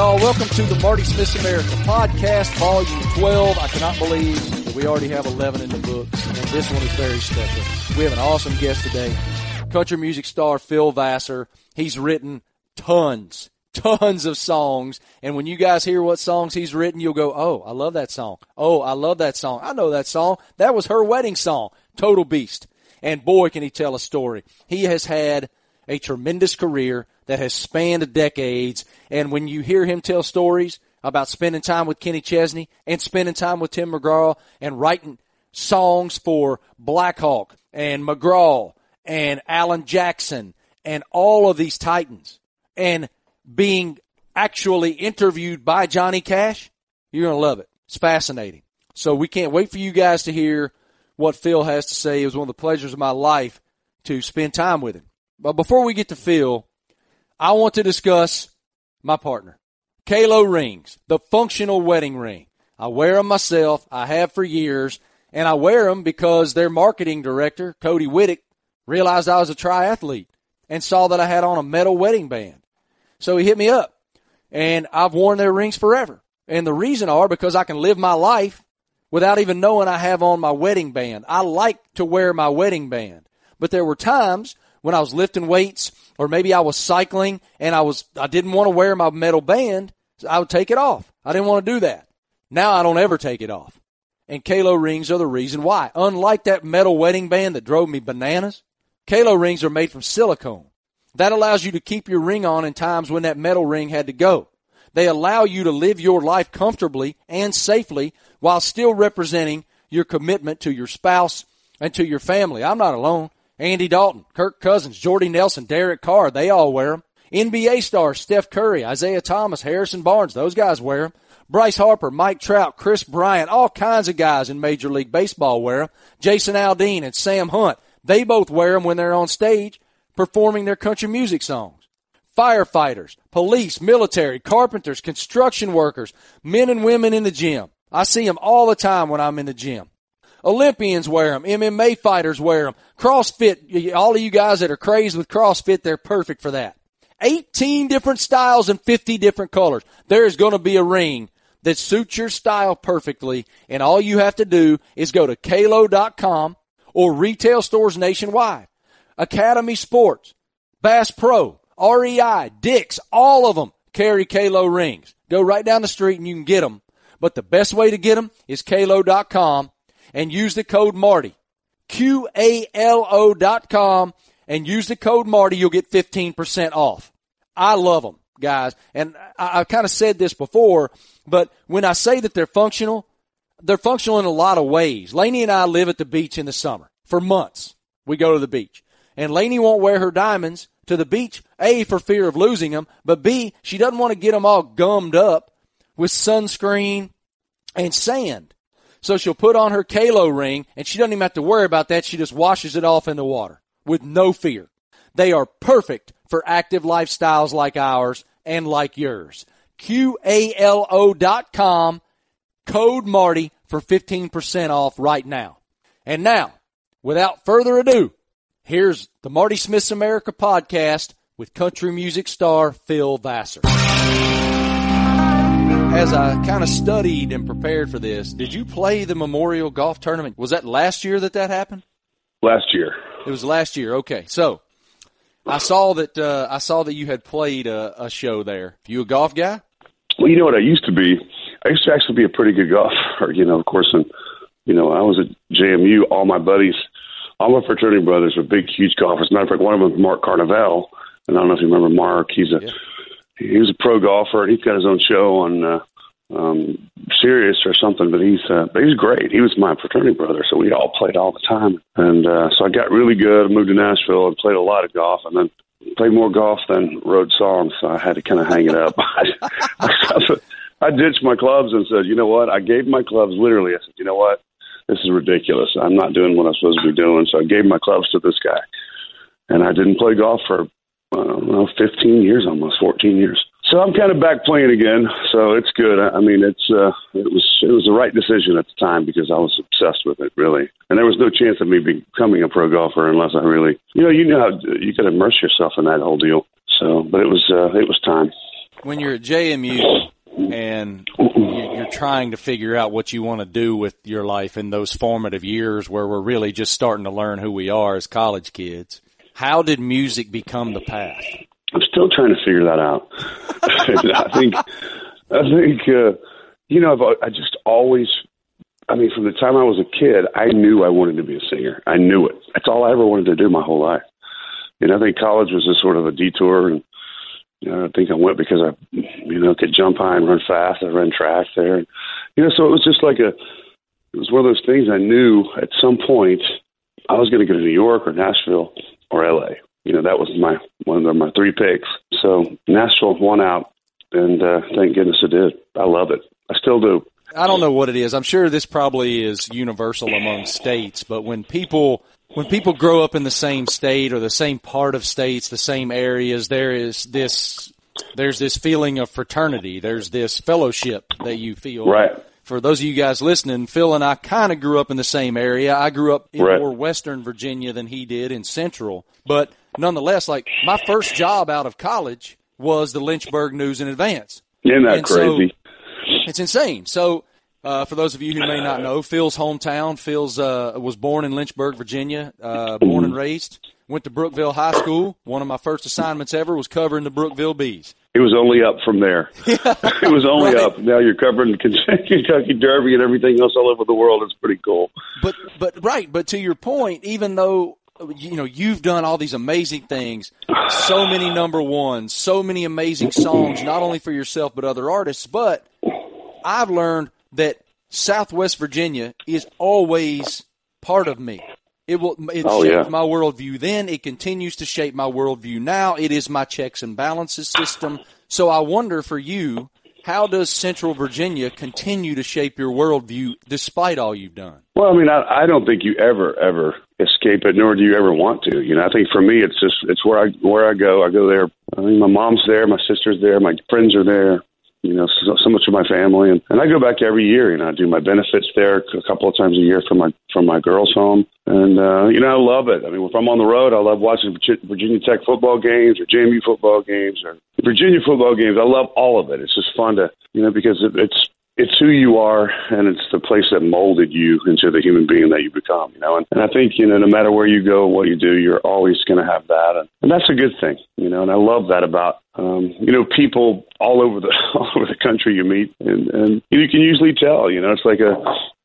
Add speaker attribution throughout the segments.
Speaker 1: y'all. Welcome to the Marty Smith America podcast, volume 12. I cannot believe that we already have 11 in the books, and this one is very special. We have an awesome guest today, country music star Phil Vassar. He's written tons, tons of songs, and when you guys hear what songs he's written, you'll go, oh, I love that song. Oh, I love that song. I know that song. That was her wedding song. Total Beast. And boy, can he tell a story. He has had a tremendous career that has spanned decades. And when you hear him tell stories about spending time with Kenny Chesney and spending time with Tim McGraw and writing songs for Blackhawk and McGraw and Alan Jackson and all of these Titans and being actually interviewed by Johnny Cash, you're going to love it. It's fascinating. So we can't wait for you guys to hear what Phil has to say. It was one of the pleasures of my life to spend time with him. But before we get to Phil, I want to discuss my partner, QALO rings, the functional wedding ring. I wear them myself. I have for years, and I wear them because their marketing director, Cody Whittick, realized I was a triathlete and saw that I had on a metal wedding band. So he hit me up, and I've worn their rings forever. And the reason are because I can live my life without even knowing I have on my wedding band. I like to wear my wedding band. But there were times when I was lifting weights or maybe I was cycling and I was I didn't want to wear my metal band, so I would take it off. I didn't want to do that. Now I don't ever take it off. And QALO rings are the reason why. Unlike that metal wedding band that drove me bananas, QALO rings are made from silicone. That allows you to keep your ring on in times when that metal ring had to go. They allow you to live your life comfortably and safely while still representing your commitment to your spouse and to your family. I'm not alone. Andy Dalton, Kirk Cousins, Jordy Nelson, Derek Carr, they all wear them. NBA stars Steph Curry, Isaiah Thomas, Harrison Barnes, those guys wear them. Bryce Harper, Mike Trout, Kris Bryant, all kinds of guys in Major League Baseball wear them. Jason Aldean and Sam Hunt, they both wear them when they're on stage performing their country music songs. Firefighters, police, military, carpenters, construction workers, men and women in the gym. I see them all the time when I'm in the gym. Olympians wear them. MMA fighters wear them. CrossFit, all of you guys that are crazed with CrossFit, they're perfect for that. 18 different styles and 50 different colors. There is going to be a ring that suits your style perfectly. And all you have to do is go to qalo.com or retail stores nationwide. Academy Sports, Bass Pro, REI, Dick's, all of them carry QALO rings. Go right down the street and you can get them. But the best way to get them is qalo.com and use the code Marty. Q-A-L-O dot com and use the code Marty. You'll get 15% off. I love them, guys. And I, I kind of said this before, but when I say that they're functional, they're functional in a lot of ways. Lainey and I live at the beach in the summer for months. We go to the beach and Lainey won't wear her diamonds to the beach. A, for fear of losing them, but B, she doesn't want to get them all gummed up with sunscreen and sand. So she'll put on her QALO ring and she doesn't even have to worry about that. She just washes it off in the water with no fear. They are perfect for active lifestyles like ours and like yours. QALO dot com, code Marty for 15% off right now. And now, without further ado, here's the Marty Smith's America podcast with country music star Phil Vassar as I kind of studied and prepared for this, did you play the Memorial Golf Tournament? Was that last year that that happened?
Speaker 2: Last year.
Speaker 1: It was last year. Okay, so I saw that uh, I saw that you had played a, a show there. You a golf guy?
Speaker 2: Well, you know what I used to be. I used to actually be a pretty good golfer. You know, of course, and you know, I was at JMU. All my buddies, all my fraternity brothers were big, huge golfers. Matter of fact, one of them was Mark Carnevale, and I don't know if you remember Mark. He's a yeah he was a pro golfer. He's got his own show on uh, um, Sirius or something. But he's uh, but he's great. He was my fraternity brother, so we all played all the time. And uh, so I got really good. I moved to Nashville and played a lot of golf, and then played more golf than wrote songs. So I had to kind of hang it up. I ditched my clubs and said, you know what? I gave my clubs literally. I said, you know what? This is ridiculous. I'm not doing what I'm supposed to be doing. So I gave my clubs to this guy, and I didn't play golf for uh, well, 15 years, almost 14 years. So I'm kind of back playing again. So it's good. I, mean, it's uh, it was it was the right decision at the time because I was obsessed with it really, and there was no chance of me becoming a pro golfer unless I really, you know, you know how you to immerse yourself in that whole deal. So, but it was uh, it was time.
Speaker 1: when you're at JMU and you're trying to figure out what you want to do with your life in those formative years where we're really just starting to learn who we are as college kids, how did music become the path?
Speaker 2: I'm still trying to figure that out. I think, I think, uh, you know, I've, I just always, I mean, from the time I was a kid, I knew I wanted to be a singer. I knew it. That's all I ever wanted to do my whole life. And I think college was just sort of a detour and you know, I think I went because I, you know, could jump high and run fast. I ran track there, and, you know, so it was just like a, it was one of those things I knew at some point I was going to go to New York or Nashville or L.A. You know, that was my one of my three picks. So Nashville won out, and uh, thank goodness it did. I love it. I still do.
Speaker 1: I don't know what it is. I'm sure this probably is universal among states, but when people when people grow up in the same state or the same part of states, the same areas, there is this there's this feeling of fraternity. There's this fellowship that you feel.
Speaker 2: Right.
Speaker 1: For those of you guys listening, Phil and I kind of grew up in the same area. I grew up in right. more Western Virginia than he did in Central, but nonetheless, like my first job out of college was the Lynchburg News and Advance.
Speaker 2: Isn't that and crazy?
Speaker 1: So, it's insane. So uh, for those of you who may not know, Phil's hometown. Phil's uh, was born in Lynchburg, Virginia, uh, born and raised. Went to Brookville High School. One of my first assignments ever was covering the Brookville Bees.
Speaker 2: It was only up from there. it was only right. up. Now you're covering Kentucky Derby and everything else all over the world. It's pretty cool.
Speaker 1: But but right. But to your point, even though you know you've done all these amazing things, so many number ones, so many amazing songs, not only for yourself but other artists. But I've learned that Southwest Virginia is always part of me. It will. It oh, shaped yeah. my worldview then. It continues to shape my worldview now. It is my checks and balances system. So I wonder for you, how does Central Virginia continue to shape your worldview despite all you've done?
Speaker 2: Well, I mean, I, I don't think you ever, ever escape it, nor do you ever want to. You know, I think for me, it's just it's where I where I go. I go there. I mean, my mom's there, my sister's there, my friends are there you know, so, so much of my family, and, and I go back every year. You know, I do my benefits there a couple of times a year from my from my girls' home, and uh, you know, I love it. I mean, if I'm on the road, I love watching Virginia Tech football games or JMU football games or Virginia football games. I love all of it. It's just fun to, you know, because it, it's it's who you are and it's the place that molded you into the human being that you become you know? And, and i think you know no matter where you go what you do you're always going to have that. And, and that's a good thing you know? And i love that about um you know people all over the all over the country you meet. And and you can usually tell you know? It's like a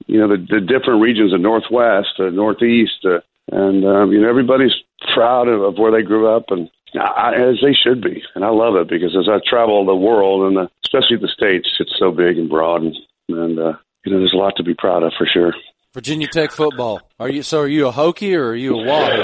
Speaker 2: you know the the different regions of northwest the northeast uh, and um you know everybody's proud of, of where they grew up and I, as they should be, and I love it because as I travel the world and the, especially the states, it's so big and broad, and, and uh, you know, there's a lot to be proud of for sure.
Speaker 1: Virginia Tech football. Are you so? Are you a Hokie or are you a Wahoo?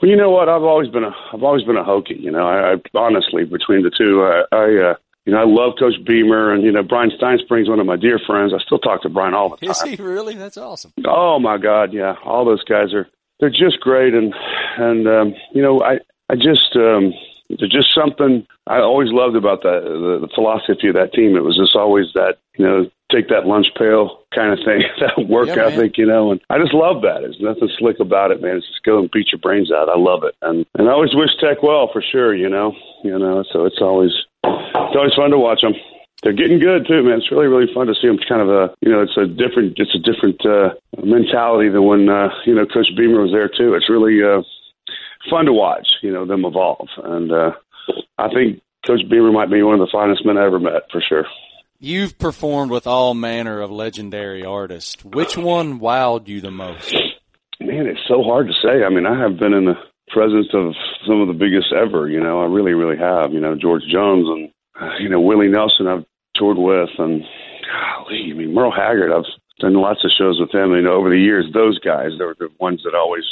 Speaker 2: Well, you know what? I've always been a I've always been a Hokie. You know, I, I honestly between the two, I, I uh, you know, I love Coach Beamer, and you know, Bryan Stinespring's one of my dear friends. I still talk to Brian all the time.
Speaker 1: Is he really? That's awesome.
Speaker 2: Oh my God, yeah. All those guys are they're just great, and and um, you know, I I just um, there's just something I always loved about that the, the philosophy of that team. It was just always that you know take that lunch pail kind of thing, that work yeah, ethic, you know. And I just love that. There's nothing slick about it, man. It's just go and beat your brains out. I love it, and and I always wish Tech well for sure, you know. You know, so it's always it's always fun to watch them. They're getting good too, man. It's really really fun to see them. Kind of a you know, it's a different it's a different uh, mentality than when uh, you know Coach Beamer was there too. It's really uh, fun to watch, you know, them evolve. And uh, I think Coach Beamer might be one of the finest men I ever met, for sure.
Speaker 1: You've performed with all manner of legendary artists. Which one wowed you the most?
Speaker 2: Man, it's so hard to say. I mean, I have been in the presence of some of the biggest ever. You know, I really, really have. You know, George Jones and you know Willie Nelson. I've toured with, and golly, I mean Merle Haggard. I've done lots of shows with him. You know, over the years, those guys, they were the ones that always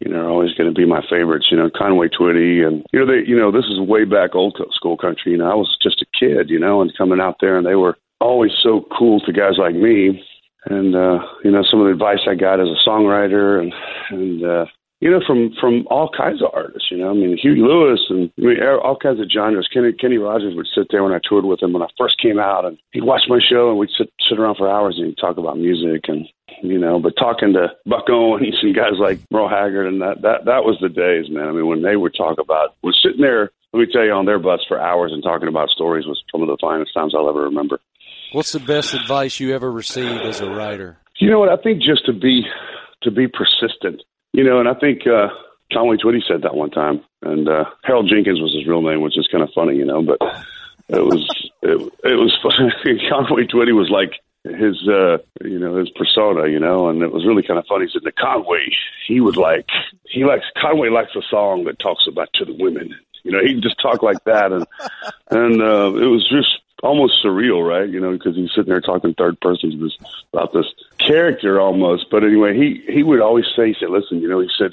Speaker 2: you know, are always going to be my favorites. You know, Conway Twitty, and you know, they, you know, this is way back old school country. You know, I was just a kid, you know, and coming out there, and they were always so cool to guys like me. And uh, you know, some of the advice I got as a songwriter, and and uh, you know, from from all kinds of artists. You know, I mean, Huey Lewis and I mean, all kinds of genres. Kenny Kenny Rogers would sit there when I toured with him when I first came out, and he'd watch my show, and we'd sit sit around for hours and talk about music and you know. But talking to Buck Owens and guys like Merle Haggard and that that that was the days, man. I mean, when they would talk about was sitting there. Let me tell you, on their butts for hours and talking about stories was some of the finest times I'll ever remember.
Speaker 1: What's the best advice you ever received as a writer?
Speaker 2: You know what? I think just to be to be persistent. You know, and I think uh, Conway Twitty said that one time, and uh, Harold Jenkins was his real name, which is kind of funny, you know. But it was it, it was funny. Conway Twitty was like his uh you know his persona you know and it was really kind of funny he said the conway he would like he likes conway likes a song that talks about to the women you know he'd just talk like that and and uh it was just almost surreal right you know because he's sitting there talking third person this, about this character almost but anyway he he would always say he said listen you know he said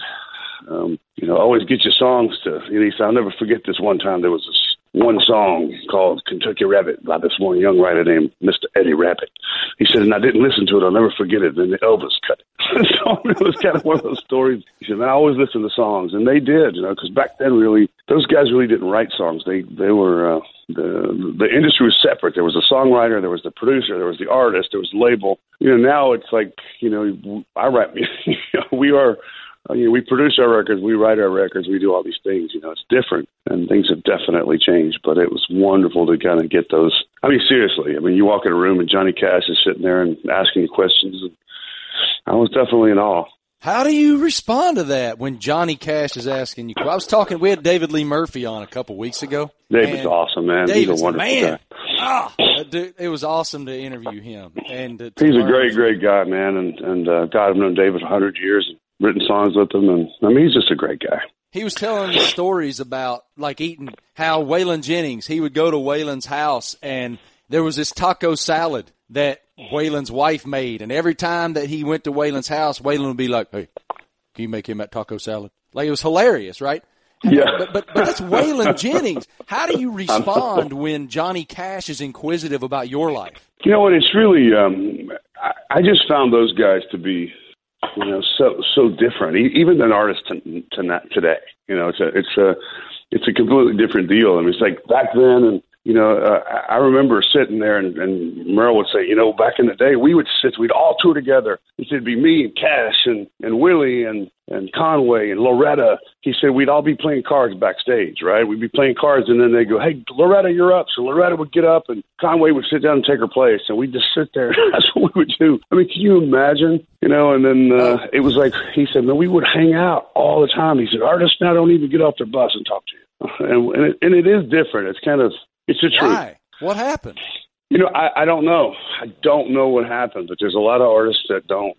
Speaker 2: um you know always get your songs to know he said i'll never forget this one time there was this one song called Kentucky Rabbit by this one young writer named Mr. Eddie Rabbitt. He said, and I didn't listen to it. I'll never forget it. Then the Elvis cut it. so it was kind of one of those stories. Said, I always listen to songs. And they did, you know, because back then, really, those guys really didn't write songs. They, they were, uh, the, the industry was separate. There was a songwriter, there was the producer, there was the artist, there was the label. You know, now it's like, you know, I write, you know, we are, uh, you know, we produce our records, we write our records, we do all these things. You know, it's different, and things have definitely changed. But it was wonderful to kind of get those. I mean, seriously. I mean, you walk in a room and Johnny Cash is sitting there and asking questions. And I was definitely in awe.
Speaker 1: How do you respond to that when Johnny Cash is asking you? I was talking. We had David Lee Murphy on a couple weeks ago.
Speaker 2: David's awesome, man.
Speaker 1: David's
Speaker 2: He's a wonderful
Speaker 1: man.
Speaker 2: guy.
Speaker 1: Ah, dude, it was awesome to interview him. And
Speaker 2: He's a great, great guy, man. And and uh, God, I've known David a hundred years and written songs with him, and I mean, he's just a great guy.
Speaker 1: He was telling stories about like eating how Waylon Jennings, he would go to Waylon's house and there was this taco salad that Waylon's wife made. And every time that he went to Waylon's house, Waylon would be like, Hey, can you make him that taco salad? Like it was hilarious, right?
Speaker 2: Yeah.
Speaker 1: But, but, but that's Waylon Jennings. How do you respond when Johnny Cash is inquisitive about your life?
Speaker 2: You know what? It's really. Um, I, I just found those guys to be, you know, so so different, e- even than artists to, to not today. You know, it's a it's a it's a completely different deal. I mean, it's like back then, and you know, uh, I remember sitting there, and, and Merle would say, you know, back in the day, we would sit, we'd all tour together. He said, it'd be me and Cash and and Willie and and Conway and Loretta. He said we'd all be playing cards backstage, right? We'd be playing cards, and then they'd go, "Hey, Loretta, you're up." So Loretta would get up, and Conway would sit down and take her place, and we'd just sit there. That's what we would do. I mean, can you imagine? You know, and then uh, it was like he said, "Man, we would hang out all the time." He said, "Artists now don't even get off their bus and talk to you," and and it, and it is different. It's kind of it's the truth.
Speaker 1: Why? What happened?
Speaker 2: You know, I, I don't know. I don't know what happened, but there's a lot of artists that don't.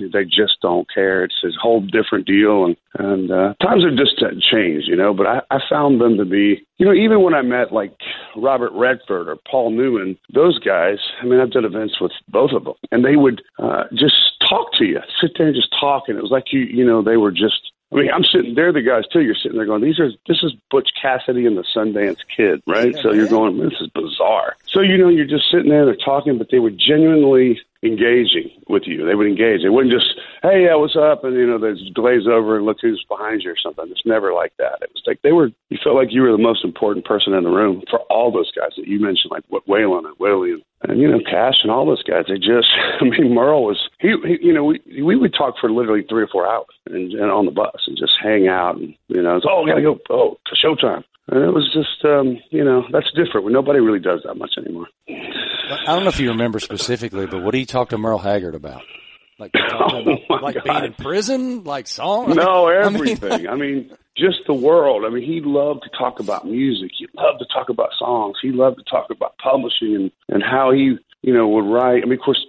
Speaker 2: They just don't care. It's a whole different deal, and and uh, times have just changed, you know. But I, I found them to be, you know, even when I met like Robert Redford or Paul Newman, those guys. I mean, I've done events with both of them, and they would uh, just talk to you, sit there and just talk, and it was like you, you know, they were just I mean, I'm sitting there. The guys too. You're sitting there going, "These are this is Butch Cassidy and the Sundance Kid, right?"
Speaker 1: Yeah,
Speaker 2: so you're going, "This is bizarre." So you know, you're just sitting there. And they're talking, but they were genuinely engaging with you. They would engage. They wouldn't just, "Hey, yeah, what's up?" and you know, they just glaze over and look who's behind you or something. It's never like that. It was like they were. You felt like you were the most important person in the room for all those guys that you mentioned, like what Waylon and Willie and, you know Cash and all those guys. They just, I mean, Merle was he, he you know, we we would talk for literally three or four hours and, and on the bus and just hang out and you know, it's oh, I gotta go, oh, to showtime. And it was just, um, you know, that's different. Nobody really does that much anymore.
Speaker 1: I don't know if you remember specifically, but what do you talk to Merle Haggard about? Like, you talk to him
Speaker 2: Oh,
Speaker 1: about, like
Speaker 2: God.
Speaker 1: being in prison, like song.
Speaker 2: No,
Speaker 1: I mean-
Speaker 2: everything. I mean, just the world. I mean, he loved to talk about music. He loved to talk about songs. He loved to talk about publishing and, and how he, you know, would write. I mean, of course,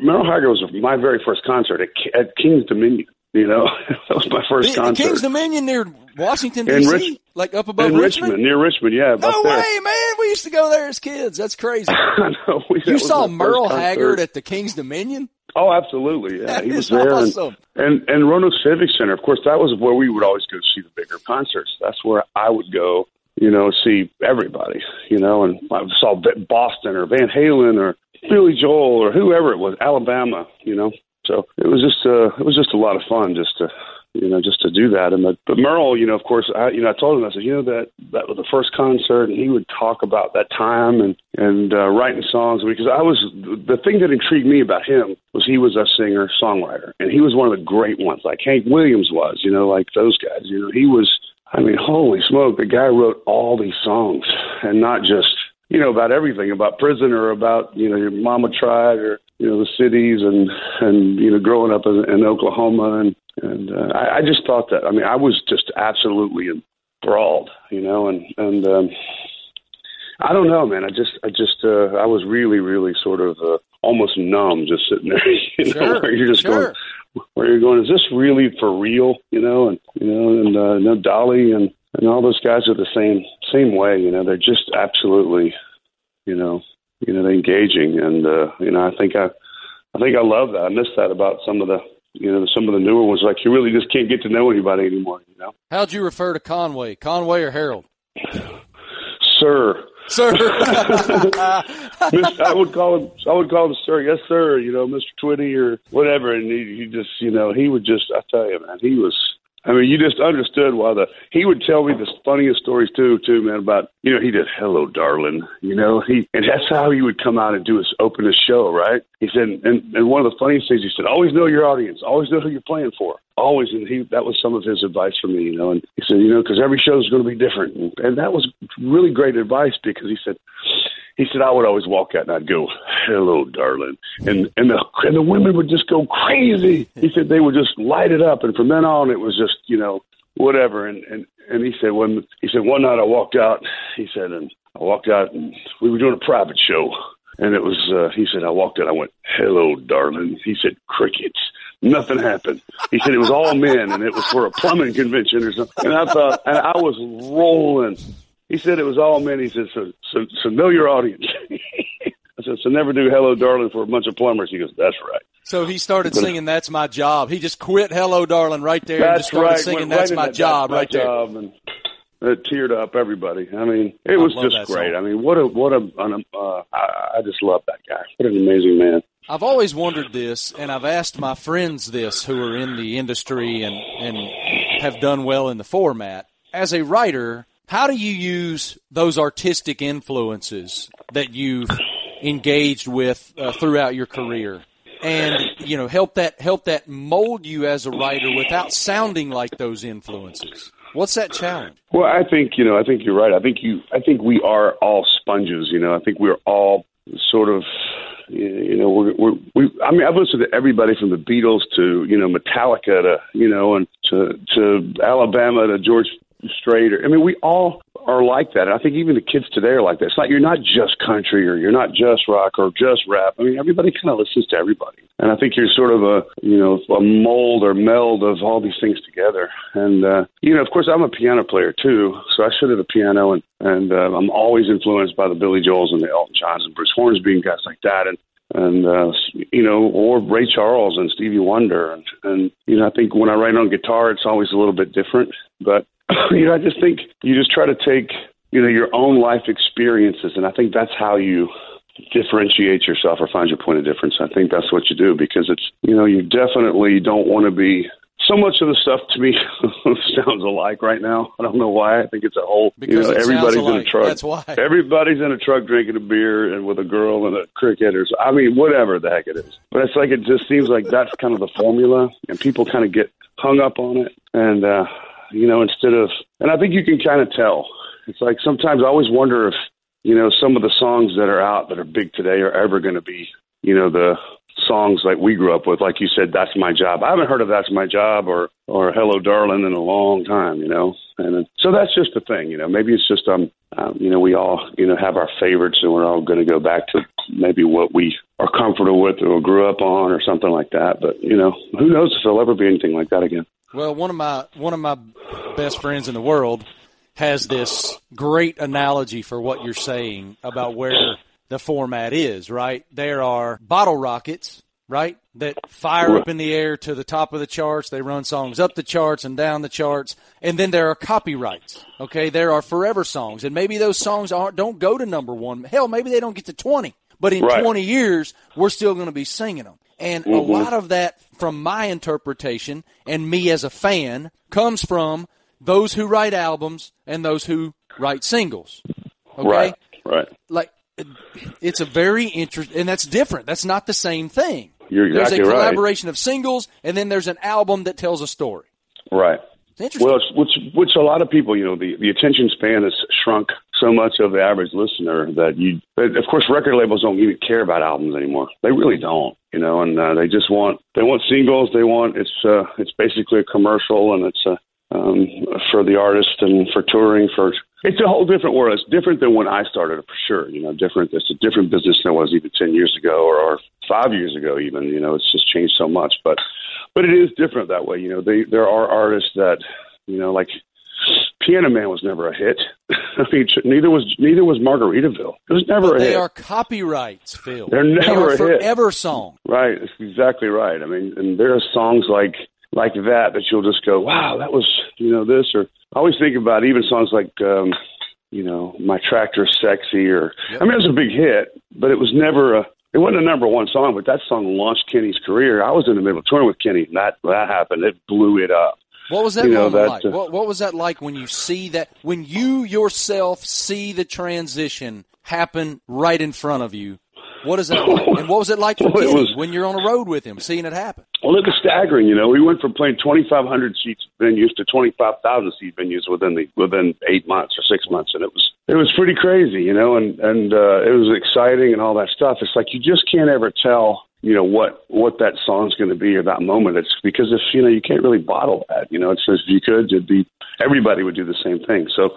Speaker 2: Merle Haggard was my very first concert at, at King's Dominion. You know, that was my first
Speaker 1: The- the
Speaker 2: concert
Speaker 1: King's Dominion near Washington D.C.,
Speaker 2: Rich-
Speaker 1: like up above
Speaker 2: in Richmond? near Richmond. Yeah,
Speaker 1: No
Speaker 2: there.
Speaker 1: way, man! We used to go there as kids. That's crazy.
Speaker 2: Know. We-
Speaker 1: You saw Merle. Haggard at the King's Dominion.
Speaker 2: Oh, absolutely. Yeah,
Speaker 1: That
Speaker 2: he was there. and-
Speaker 1: awesome.
Speaker 2: And and Roanoke Civic Center, of course, that was where we would always go see the bigger concerts. That's where I would go, you know, see everybody, you know, and I saw B- Boston or Van Halen or Billy Joel or whoever it was, Alabama, you know. So it was just uh, it was just a lot of fun just to you know, just to do that. And but, but Merle, you know, of course, I, you know, I told him, I said, you know, that that was the first concert, and he would talk about that time and and uh, writing songs because I was the thing that intrigued me about him was he was a singer songwriter, and he was one of the great ones, like Hank Williams was, you know, like those guys. You know, he was. I mean, holy smoke! The guy wrote all these songs, and not just you know about everything about prison or about you know your mama tried or you know the cities and and you know growing up in, in Oklahoma and and uh, I, I just thought that I mean I was just absolutely enthralled, you know, and and um, I don't know, man. I just I just uh, I was really really sort of uh, almost numb just sitting there, you know, where you're just
Speaker 1: sure.
Speaker 2: going, where you're going. Is this really for real, you know? And you know, and uh, no Dolly and and all those guys are the same same way, you know. They're just absolutely, you know, you know, engaging, and uh, you know, I think I I think I love that. I miss that about some of the you know, some of the newer ones, like you really just can't get to know anybody anymore. You know.
Speaker 1: How'd you refer to Conway? Conway or Harold?
Speaker 2: Sir.
Speaker 1: Sir.
Speaker 2: I would call him. I would call him sir. Yes, sir. You know, Mister Twitty or whatever. And he, he just, you know, he would just. I tell you, man, he was I mean, you just understood why the he would tell me the funniest stories too, too, man. About you know he did "Hello, Darling," you know he and that's how he would come out and do his open his show, right? He said, and and one of the funniest things he said, always know your audience, always know who you're playing for, always. And he that was some of his advice for me, you know. And he said, you know, because every show is going to be different, and, and that was really great advice because he said he said I would always walk out and I'd go, "Hello, darling," and and the and the women would just go crazy. He said they would just light it up, and from then on, it was just you know whatever. And and and he said when he said one night I walked out, he said, and I walked out and we were doing a private show, and it was uh, he said I walked out, I went, "Hello, darling." He said, "Crickets." Nothing happened. He said it was all men, and it was for a plumbing convention or something. And I thought, and I was rolling. He said it was all men. He said, so, so, so know your audience. I said, so never do Hello Darling for a bunch of plumbers. He goes, that's right.
Speaker 1: So he started singing That's My Job. He just quit Hello Darling right there
Speaker 2: that's
Speaker 1: and just started
Speaker 2: right.
Speaker 1: singing
Speaker 2: Went
Speaker 1: That's My
Speaker 2: into
Speaker 1: Job
Speaker 2: that's
Speaker 1: right
Speaker 2: my
Speaker 1: there.
Speaker 2: Job, and it teared up everybody. I mean, it was just great.
Speaker 1: song.
Speaker 2: I mean, what a, what a, an, uh, I, I just love that guy. What an amazing man.
Speaker 1: I've always wondered this, and I've asked my friends this who are in the industry and, and have done well in the format. As a writer, how do you use those artistic influences that you've engaged with uh, throughout your career? And you know, help that help that mold you as a writer without sounding like those influences. What's that challenge?
Speaker 2: Well, I think you know. I think you're right. I think you. I think we are all sponges. You know. I think we're all sort of. You know, we're, we're we. I mean, I've listened to everybody from the Beatles to you know Metallica to you know and to to Alabama to George Strait. Or, I mean, we all are like that. And I think even the kids today are like that. It's not you're not just country or you're not just rock or just rap. I mean, everybody kind of listens to everybody. And I think you're sort of a you know a mold or meld of all these things together. And uh, you know, of course, I'm a piano player too, so I sit at the piano and and uh, I'm always influenced by the Billy Joels and the Elton Johns and Bruce Hornsby and guys like that. And and uh, you know, or Ray Charles and Stevie Wonder, and, and you know, I think when I write on guitar, it's always a little bit different. But you know, I just think you just try to take you know your own life experiences, and I think that's how you differentiate yourself or find your point of difference. I think that's what you do because it's you know you definitely don't want to be. So much of the stuff to me sounds alike right now. I don't know why. I think it's a whole.
Speaker 1: Because
Speaker 2: you know, everybody's in a truck.
Speaker 1: That's why.
Speaker 2: Everybody's in a truck drinking a beer and with a girl and a cricket or I mean whatever the heck it is. But it's like it just seems like that's kind of the formula and people kind of get hung up on it and uh you know instead of and I think you can kind of tell. It's like sometimes I always wonder if you know some of the songs that are out that are big today are ever going to be you know the songs like we grew up with like you said that's my job. I haven't heard of that's my job or or hello darling in a long time, you know. And so that's just the thing, you know. Maybe it's just um, um you know we all you know have our favorites and we're all going to go back to maybe what we are comfortable with or grew up on or something like that. But you know who knows if there'll ever be anything like that again.
Speaker 1: Well, one of my one of my best friends in the world has this great analogy for what you're saying about where the format is, right? There are bottle rockets, right? That fire up in the air to the top of the charts. They run songs up the charts and down the charts. And then there are copyrights. Okay. There are forever songs and maybe those songs aren't, don't go to number one. Hell, maybe they don't get to 20, but in
Speaker 2: Right.
Speaker 1: 20 years, we're still going to be singing them. And a
Speaker 2: Mm-hmm.
Speaker 1: lot of that, from my interpretation and me as a fan, comes from those who write albums and those who write singles. Okay?
Speaker 2: Right. Right.
Speaker 1: Like, it's a very interesting, and that's different. That's not the same thing.
Speaker 2: You're exactly
Speaker 1: there's a
Speaker 2: right.
Speaker 1: collaboration of singles, and then there's an album that tells a story.
Speaker 2: Right. Well, it's, which which a lot of people, you know, the the attention span has shrunk so much of the average listener that you. But of course, record labels don't even care about albums anymore. They really don't, you know, and uh, they just want they want singles. They want it's uh, it's basically a commercial, and it's a um, for the artist and for touring for. It's a whole different world. It's different than when I started, for sure. You know, different. It's a different business than it was even ten years ago or, or five years ago. Even you know, it's just changed so much. But but it is different that way. You know, they there are artists that you know like Piano Man was never a hit. I mean, neither was neither was Margaritaville. It was never
Speaker 1: but
Speaker 2: a
Speaker 1: they
Speaker 2: hit.
Speaker 1: are copyrights, Phil.
Speaker 2: They're
Speaker 1: they
Speaker 2: never
Speaker 1: are
Speaker 2: a hit.
Speaker 1: forever song.
Speaker 2: Right, exactly right. I mean, and there are songs like like that that you'll just go, "Wow, that was you know this." Or I always think about even songs like um, you know, "My Tractor's Sexy," or I mean, it was a big hit, but it was never a. It wasn't a number one song, but that song launched Kenny's career. I was in the middle of touring with Kenny, and that that happened. It blew it up.
Speaker 1: What was that
Speaker 2: You know, that,
Speaker 1: like?
Speaker 2: uh,
Speaker 1: what, what was that like when you see that, when you yourself see the transition happen right in front of you? What is that like? And what was it like for
Speaker 2: Well, was-
Speaker 1: when you're on the road with him, seeing it happen?
Speaker 2: Well, it was staggering. You know, we went from playing 2,500 seats venues to 25,000 seat venues within the within eight months or six months, and it was it was pretty crazy. You know, and and uh, it was exciting and all that stuff. It's like you just can't ever tell. You know what what that song's going to be or that moment. It's because if you know you can't really bottle that. You know, it's if you could, it'd be everybody would do the same thing. So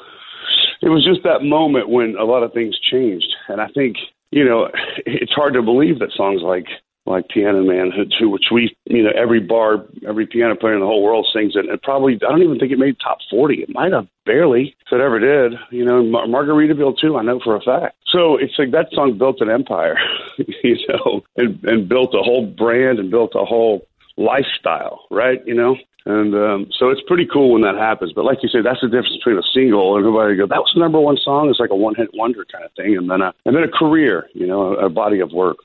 Speaker 2: it was just that moment when a lot of things changed, and I think you know it's hard to believe that songs like like Piano Man, who, which we, you know, every bar, every piano player in the whole world sings it. Probably, I don't even think it made top 40. It might have barely, if it ever did. You know, Mar- Margaritaville, too, I know for a fact. So it's like that song built an empire, you know, and, and built a whole brand and built a whole lifestyle, right? You know? And um, so it's pretty cool when that happens. But like you say, that's the difference between a single and everybody go, that was the number one song. It's like a one hit wonder kind of thing. And then a, and then a career, you know, a, a body of work.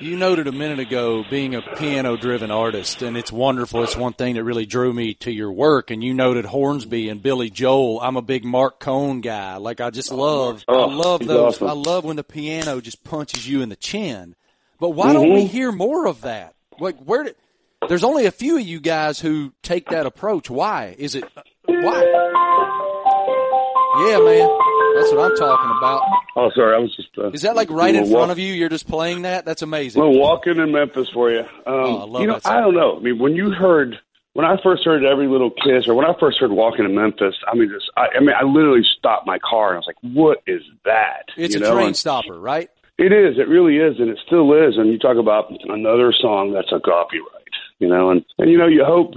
Speaker 1: You noted a minute ago being a piano driven artist, and it's wonderful. It's one thing that really drew me to your work. And you noted Hornsby and Billy Joel. I'm a big Marc Cohn guy. Like, I just love,
Speaker 2: Oh,
Speaker 1: I love those.
Speaker 2: awesome.
Speaker 1: I love when the piano just punches you in the chin. But why don't we
Speaker 2: Mhm.
Speaker 1: hear more of that? Like, where did, there's only a few of you guys who take that approach. Why? Is it, why? Yeah, man. That's what I'm talking about.
Speaker 2: Oh, sorry. I was just. Uh,
Speaker 1: Is that like right in front
Speaker 2: walk-
Speaker 1: of you? You're just playing that? That's amazing.
Speaker 2: We're walking in Memphis for you. Um,
Speaker 1: Oh, I love
Speaker 2: you know,
Speaker 1: that song.
Speaker 2: I don't know. I mean, when you heard, when I first heard every little kiss, or when I first heard walking in Memphis, I mean, just, I, I mean, I literally stopped my car and I was like, "What is that?"
Speaker 1: It's
Speaker 2: you
Speaker 1: a
Speaker 2: know?
Speaker 1: train
Speaker 2: And
Speaker 1: stopper, right?
Speaker 2: It is. It really is, and it still is. And you talk about another song that's a copyright, you know, and and you know, you hope.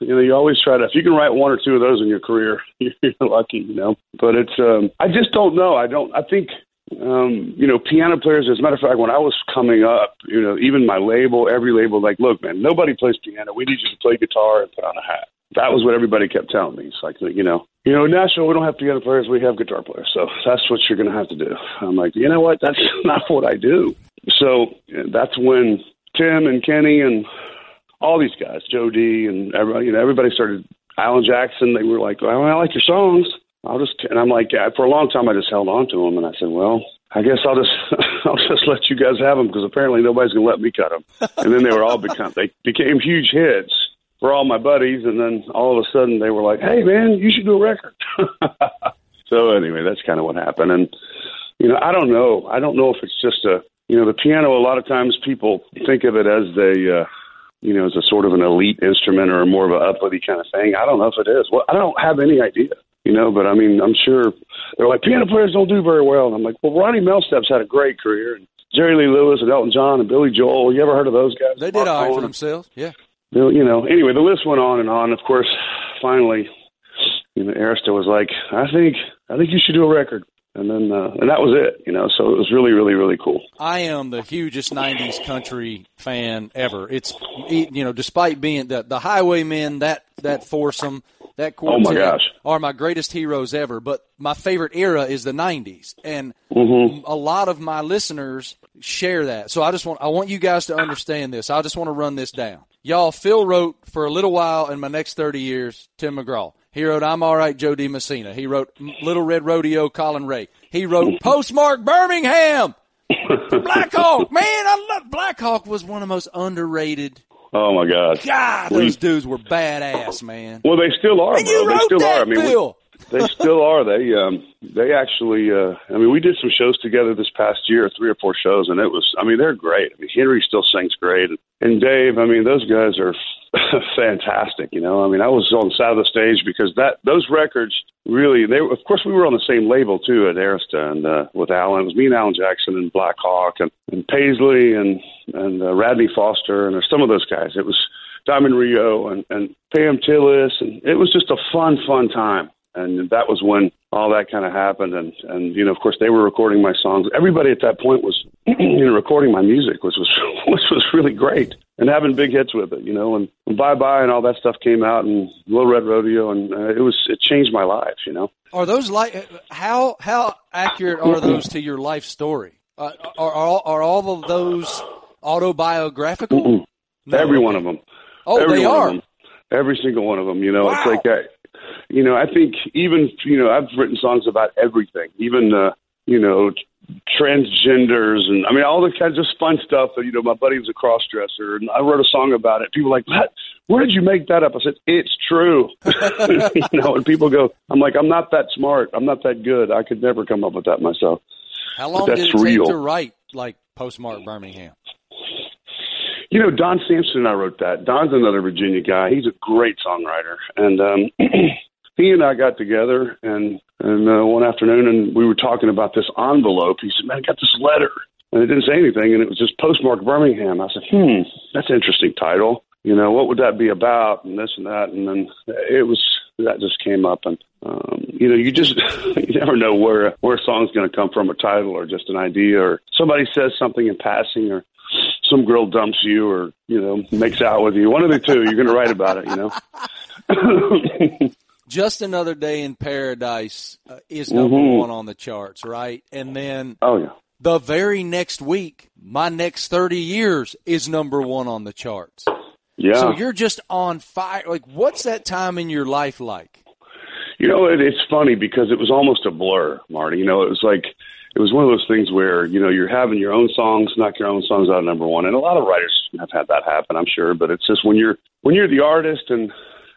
Speaker 2: You know, you always try to. If you can write one or two of those in your career, you're lucky. You know, but it's. um I just don't know. I don't. I think um, you know, piano players, as a matter of fact, when I was coming up, you know, even my label, every label, like, look, man, nobody plays piano. We need you to play guitar and put on a hat. That was what everybody kept telling me. It's like, you know, you know, in Nashville, we don't have piano players, we have guitar players. So that's what you're going to have to do. I'm like, you know what? That's not what I do. So uh, that's when Tim and Kenny and all these guys, Jo Dee and everybody, you know, everybody started. Alan Jackson, they were like, well, I like your songs. I'll just, and I'm like, yeah, for a long time, I just held on to them, and I said, well, I guess I'll just, I'll just let you guys have them because apparently nobody's gonna let me cut them. And then they were all become, they became huge hits for all my buddies, and then all of a sudden they were like, hey man, you should do a record. so anyway, that's kind of what happened, and you know, I don't know, I don't know if it's just a, you know, the piano. A lot of times people think of it as a, uh, you know, as a sort of an elite instrument or more of an uppity kind of thing. I don't know if it is. Well, I don't have any idea, you know, but I mean, I'm sure they're like, piano players don't do very well. And I'm like, well, Ronnie Milsap's had a great career. And Jerry Lee Lewis and Elton John and Billy Joel. You ever heard of those guys?
Speaker 1: They did
Speaker 2: Mark
Speaker 1: all right for themselves. Yeah.
Speaker 2: You know, anyway, the list went on and on. Of course, finally, you know, Arista was like, I think, I think you should do a record. And then, uh, and that was it, you know, so it was really, really, really cool.
Speaker 1: I am the hugest '90s country fan ever. It's you know, despite being the the Highwaymen, that that foursome, that quartet
Speaker 2: Oh, my gosh.
Speaker 1: are my greatest heroes ever. But my favorite era is the '90s, and
Speaker 2: Mm-hmm.
Speaker 1: a lot of my listeners share that. So I just want I want you guys to understand this. I just want to run this down. Y'all, Phil wrote for a little while in my next 30 years, Tim McGraw. He wrote I'm All Right, Jo Dee Messina. He wrote Little Red Rodeo, Collin Raye. He wrote Postmark Birmingham. Blackhawk, man, I love Blackhawk was one of the most underrated.
Speaker 2: Oh my.
Speaker 1: God,
Speaker 2: We-
Speaker 1: those dudes were badass, man.
Speaker 2: Well, they still are.
Speaker 1: And
Speaker 2: bro.
Speaker 1: you
Speaker 2: they
Speaker 1: wrote
Speaker 2: still
Speaker 1: that,
Speaker 2: are. I mean, we- they still are. They um they actually uh I mean we did some shows together this past year, three or four shows, and it was I mean they're great. I mean Henry still sings great, and Dave. I mean those guys are fantastic. You know, I mean I was on the side of the stage because that those records really they of course we were on the same label too at Arista and uh, with Alan. It was me and Alan Jackson and Blackhawk and, and Paisley and and uh, Radney Foster and some of those guys. It was Diamond Rio and, and Pam Tillis, and it was just a fun, fun time. And that was when all that kind of happened. And, and, you know, of course, they were recording my songs. Everybody at that point was, you know, recording my music, which was, which was really great. And having big hits with it, you know, and, and Bye Bye and all that stuff came out and Little Red Rodeo. And uh, it was, it changed my life, you know.
Speaker 1: Are those like how how accurate are those to your life story? Uh, are, are all- are all of those autobiographical? No,
Speaker 2: Every one of them.
Speaker 1: Oh,
Speaker 2: Every
Speaker 1: they
Speaker 2: one
Speaker 1: are.
Speaker 2: Of them. Every single one of them. You know,
Speaker 1: Wow.
Speaker 2: it's like I, you know, I think even you know I've written songs about everything, even uh, you know transgenders and I mean all the kinds of fun stuff. That, you know, my buddy was a cross dresser, and I wrote a song about it. People were like, "What? Where did you make that up?" I said, "It's true." you know, and people go, "I'm like, I'm not that smart. I'm not that good. I could never come up with that myself."
Speaker 1: How long
Speaker 2: That's
Speaker 1: did it
Speaker 2: real.
Speaker 1: take to write like postmark Birmingham?
Speaker 2: You know, Don Sampson and I wrote that. Don's another Virginia guy. He's a great songwriter, and um, he and I got together and and uh, one afternoon, and we were talking about this envelope. He said, "Man, I got this letter," and it didn't say anything, and it was just postmarked Birmingham. I said, "Hmm, that's an interesting title. You know, what would that be about?" And this and that, and then it was that just came up, and um, you know, you just you never know where where a song's going to come from, a title or just an idea, or somebody says something in passing, or some girl dumps you or you know makes out with you one of the two you're going to write about it you know
Speaker 1: Just another day in paradise uh, is number
Speaker 2: Mhm.
Speaker 1: one on the charts, right? And then
Speaker 2: oh yeah
Speaker 1: the very next week, my next thirty years is number one on the charts.
Speaker 2: yeah
Speaker 1: So you're just on fire. Like, what's that time in your life like?
Speaker 2: you know it, it's funny because it was almost a blur marty you know it was like it was one of those things where you know you're having your own songs knock your own songs out of number one and a lot of writers have had that happen i'm sure but it's just when you're when you're the artist and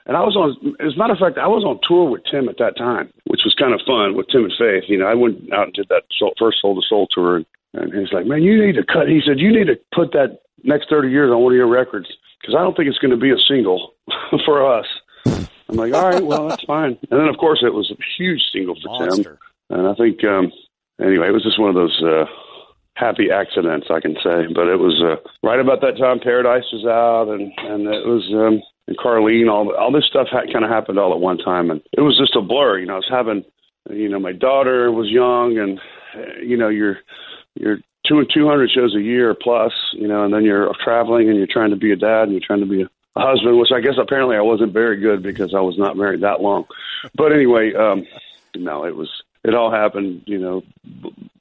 Speaker 2: and I was on, as a matter of fact, I was on tour with Tim at that time, which was kind of fun with Tim and Faith. You know, I went out and did that soul, first Soul to Soul tour, and, and he's like, "Man, you need to cut." He said, "You need to put that next thirty years on one of your records because I don't think it's going to be a single for us." I'm like, "All right, well, that's fine." And then, of course, it was a huge single for Tim, and I think, um, anyway, it was just one of those uh, happy accidents, I can say. But it was uh, right about that time. Paradise was out, and and it was. Um, and Carlene, all all this stuff ha- kind of happened all at one time, and it was just a blur. You know, I was having, you know, my daughter was young, and you know, you're you're two and two hundred shows a year plus, you know, and then you're traveling and you're trying to be a dad and you're trying to be a husband, which I guess apparently I wasn't very good because I was not married that long. But anyway, um, no, it was it all happened, you know,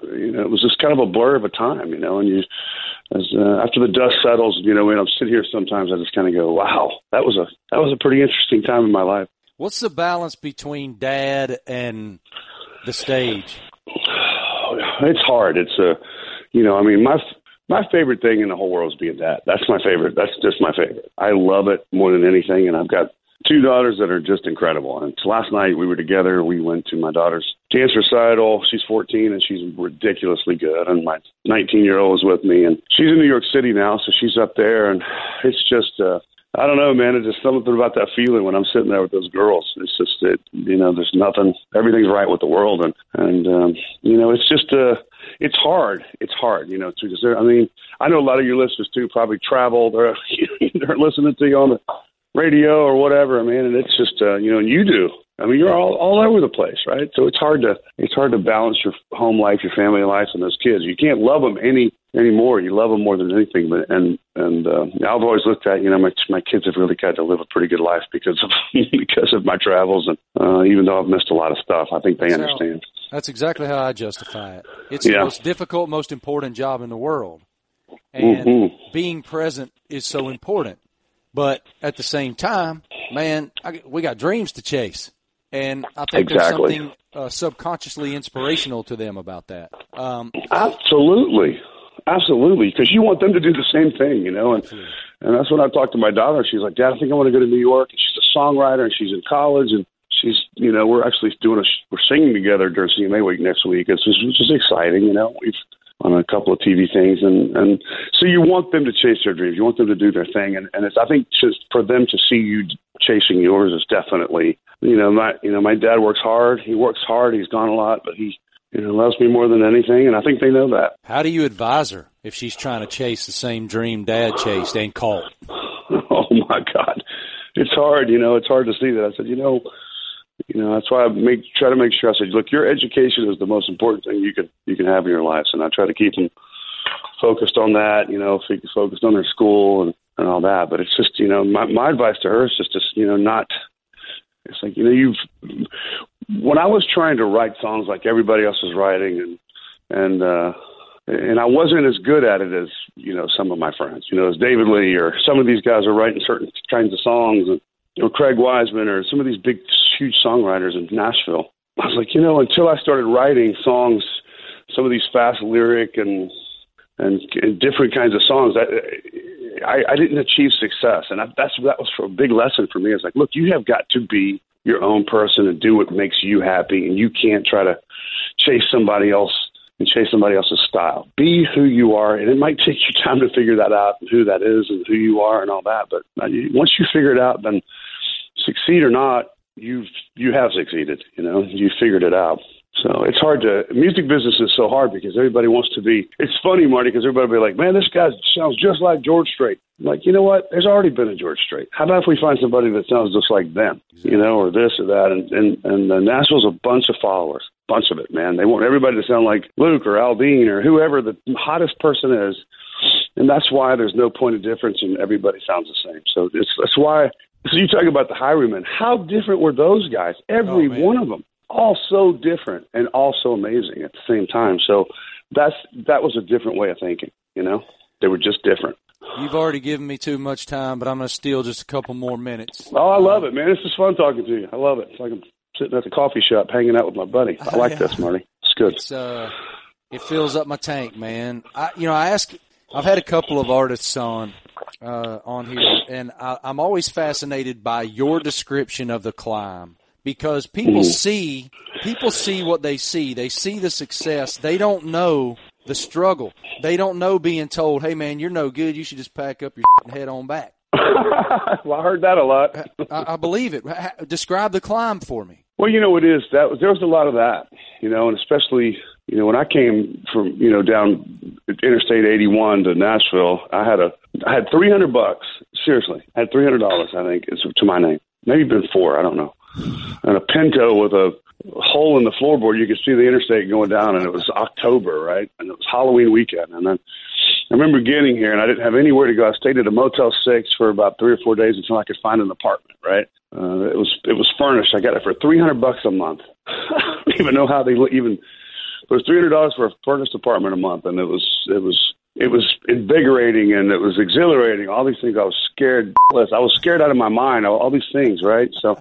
Speaker 2: you know, it was just kind of a blur of a time, you know, and you as uh, after the dust settles, you know, when I'm sitting here sometimes I just kind of go, wow, that was a that was a pretty interesting time in my life.
Speaker 1: What's the balance between dad and the stage?
Speaker 2: It's hard. It's a, you know, I mean, my my favorite thing in the whole world is being dad. That's my favorite. That's just my favorite. I love it more than anything, and I've got two daughters that are just incredible. And last night we were together. We went to my daughter's dance recital. She's 14 and she's ridiculously good. And my 19 year old is with me, and she's in New York City now, so she's up there. And it's just, uh, I don't know, man. It's just something about that feeling when I'm sitting there with those girls. It's just that you know, there's nothing. Everything's right with the world, and and um, you know, it's just uh, it's hard. It's hard, you know, to because I mean, I know a lot of your listeners too probably travel. They're they're listening to you on the radio or whatever, man, and it's just uh, you know, and you do. I mean, you're all all over the place, right? So it's hard to it's hard to balance your home life, your family life, and those kids. You can't love them any anymore. You love them more than anything. But and and uh, I've always looked at you know my my kids have really got to live a pretty good life because of because of my travels and uh, even though I've missed a lot of stuff, I think they
Speaker 1: So-
Speaker 2: understand.
Speaker 1: That's exactly how I justify it. It's
Speaker 2: Yeah.
Speaker 1: the most difficult, most important job in the world. And
Speaker 2: Mhm.
Speaker 1: being present is so important. But at the same time, man, I, we got dreams to chase. And I think
Speaker 2: Exactly.
Speaker 1: there's something uh, subconsciously inspirational to them about that. Um,
Speaker 2: Absolutely, absolutely, because you want them to do the same thing, you know. And and that's when I talked to my daughter. She's like, Dad, I think I want to go to New York. And she's a songwriter, and she's in college, and she's, you know, we're actually doing a, we're singing together during CMA week next week. It's just, which is exciting, you know. We've on a couple of TV things, and and so you want them to chase their dreams. You want them to do their thing, and and it's I think just for them to see you chasing yours is definitely, you know, my you know my dad works hard. He works hard. He's gone a lot, but he you know loves me more than anything, and I think they know that.
Speaker 1: how do you advise her if she's trying to chase the same dream dad chased and caught?
Speaker 2: oh my God, it's hard. You know, it's hard to see that. I said, you know, you know, that's why I make try to make sure. I said, look, your education is the most important thing you can you can have in your lives, and I try to keep them focused on that. You know, focused on their school and and all that. But it's just, you know, my my advice to her is just to, you know, not. It's like you know, you've when I was trying to write songs like everybody else was writing, and and uh, and I wasn't as good at it as you know some of my friends. You know, as David Lee or some of these guys are writing certain kinds of songs, and know Craig Wiseman or some of these big, huge songwriters in Nashville. I was like, you know, until I started writing songs, some of these fast lyric and and, and different kinds of songs, I, I, I didn't achieve success, and I, that's that was a big lesson for me. It's like, look, you have got to be your own person and do what makes you happy, and you can't try to chase somebody else and chase somebody else's style. Be who you are, and it might take you time to figure that out, and who that is, and who you are, and all that. But uh, once you figure it out, then succeed or not, you've you have succeeded. You know, you figured it out. So it's hard to music business is so hard because everybody wants to be. It's funny, Marty, because everybody will be like, "Man, this guy sounds just like George Strait." I'm like, you know what? There's already been a George Strait. How about if we find somebody that sounds just like them, you know, or this or that? And and and uh, Nashville's a bunch of followers, bunch of it, man. They want everybody to sound like Luke or Aldean or whoever the hottest person is, and that's why there's no point of difference, and everybody sounds the same. So it's that's why. So you talk about the highwaymen. How different were those guys? Every
Speaker 1: Oh,
Speaker 2: one of them, all so different and all so amazing at the same time. So that's that was a different way of thinking. You know, they were just different.
Speaker 1: You've already given me too much time, but I'm going to steal just a couple more minutes.
Speaker 2: Oh, I love it, man. This is fun talking to you. I love it. It's like I'm sitting at the coffee shop hanging out with my buddy. I like this, Marty. It's good.
Speaker 1: It's uh, it fills up my tank, man. I, you know, I ask. I've had a couple of artists on, uh, on here, and I, I'm always fascinated by your description of the climb because people see, people see what they see. They see the success. They don't know the struggle. They don't know being told, "Hey, man, you're no good. You should just pack up your and head on back."
Speaker 2: well, I heard that a lot.
Speaker 1: I, I believe it. Describe the climb for me.
Speaker 2: Well, you know it is that there was a lot of that, you know, and especially you know when I came from you know down Interstate 81 to Nashville, I had a I had 300 bucks. Seriously, I had 300 dollars. I think is to my name. Maybe been four. I don't know. And a Pinto with a hole in the floorboard. You could see the interstate going down, and it was October, right? And it was Halloween weekend, and then. I remember getting here and I didn't have anywhere to go. I stayed at a Motel Six for about three or four days until I could find an apartment. Right? Uh, it was it was furnished. I got it for three hundred bucks a month. I don't even know how they even. Was three hundred dollars for a furnished apartment a month, and it was it was it was invigorating and it was exhilarating. All these things. I was scared. I was scared out of my mind. All, all these things. Right? So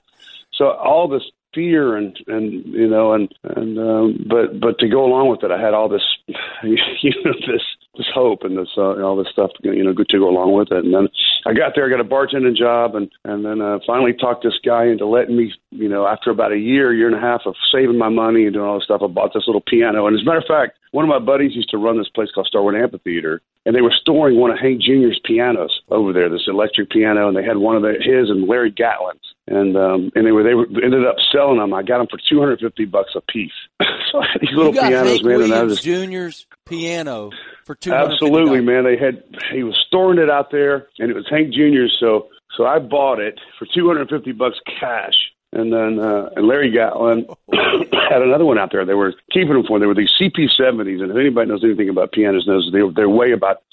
Speaker 2: so all this fear and and you know and and um, but but to go along with it, I had all this you know this this hope and this uh, all this stuff you know good to go along with it. And then I got there, I got a bartending job, and and then uh, finally talked this guy into letting me you know after about a year, year and a half of saving my money and doing all this stuff, I bought this little piano. And as a matter of fact, one of my buddies used to run this place called Starwood Amphitheater, and they were storing one of Hank Jr.'s pianos over there, this electric piano, and they had one of the, his and Larry Gatlin's, and um, and they were ended up selling them. I got them for two hundred fifty bucks a piece. so I had these little pianos,
Speaker 1: Hank
Speaker 2: man, and I
Speaker 1: Williams
Speaker 2: was
Speaker 1: Jr.'s piano for two
Speaker 2: absolutely, man. They had he was storing it out there, and it was Hank Jr.'s. So so I bought it for two hundred fifty bucks cash. and then uh, and Larry Gatlin had another one out there. They were keeping them for. They were these CP70s, and if anybody knows anything about pianos, knows they they weigh about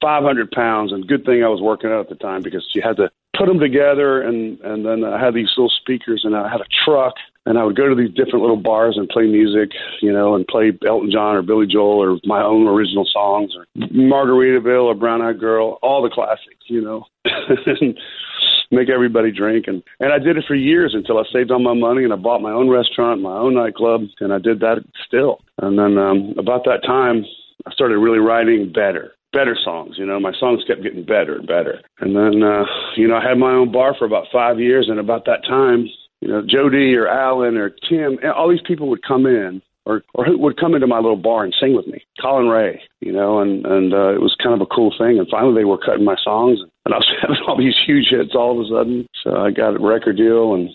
Speaker 2: 500 pounds. And good thing I was working out at the time because you had to put them together, and and then I had these little speakers, and I had a truck, and I would go to these different little bars and play music, you know, and play Elton John or Billy Joel or my own original songs or Margaritaville or Brown Eyed Girl, all the classics, you know. Make everybody drink and and I did it for years until I saved all my money and I bought my own restaurant, my own nightclub, and I did that still. And then um about that time I started really writing better better songs. You know, my songs kept getting better and better. And then, uh, you know, I had my own bar for about five years. And about that time, you know, Jo Dee or Alan or Tim, all these people would come in or or who would come into my little bar and sing with me. Collin Raye, you know, and and uh, it was kind of a cool thing. And finally, they were cutting my songs, and I was having all these huge hits all of a sudden. So I got a record deal, and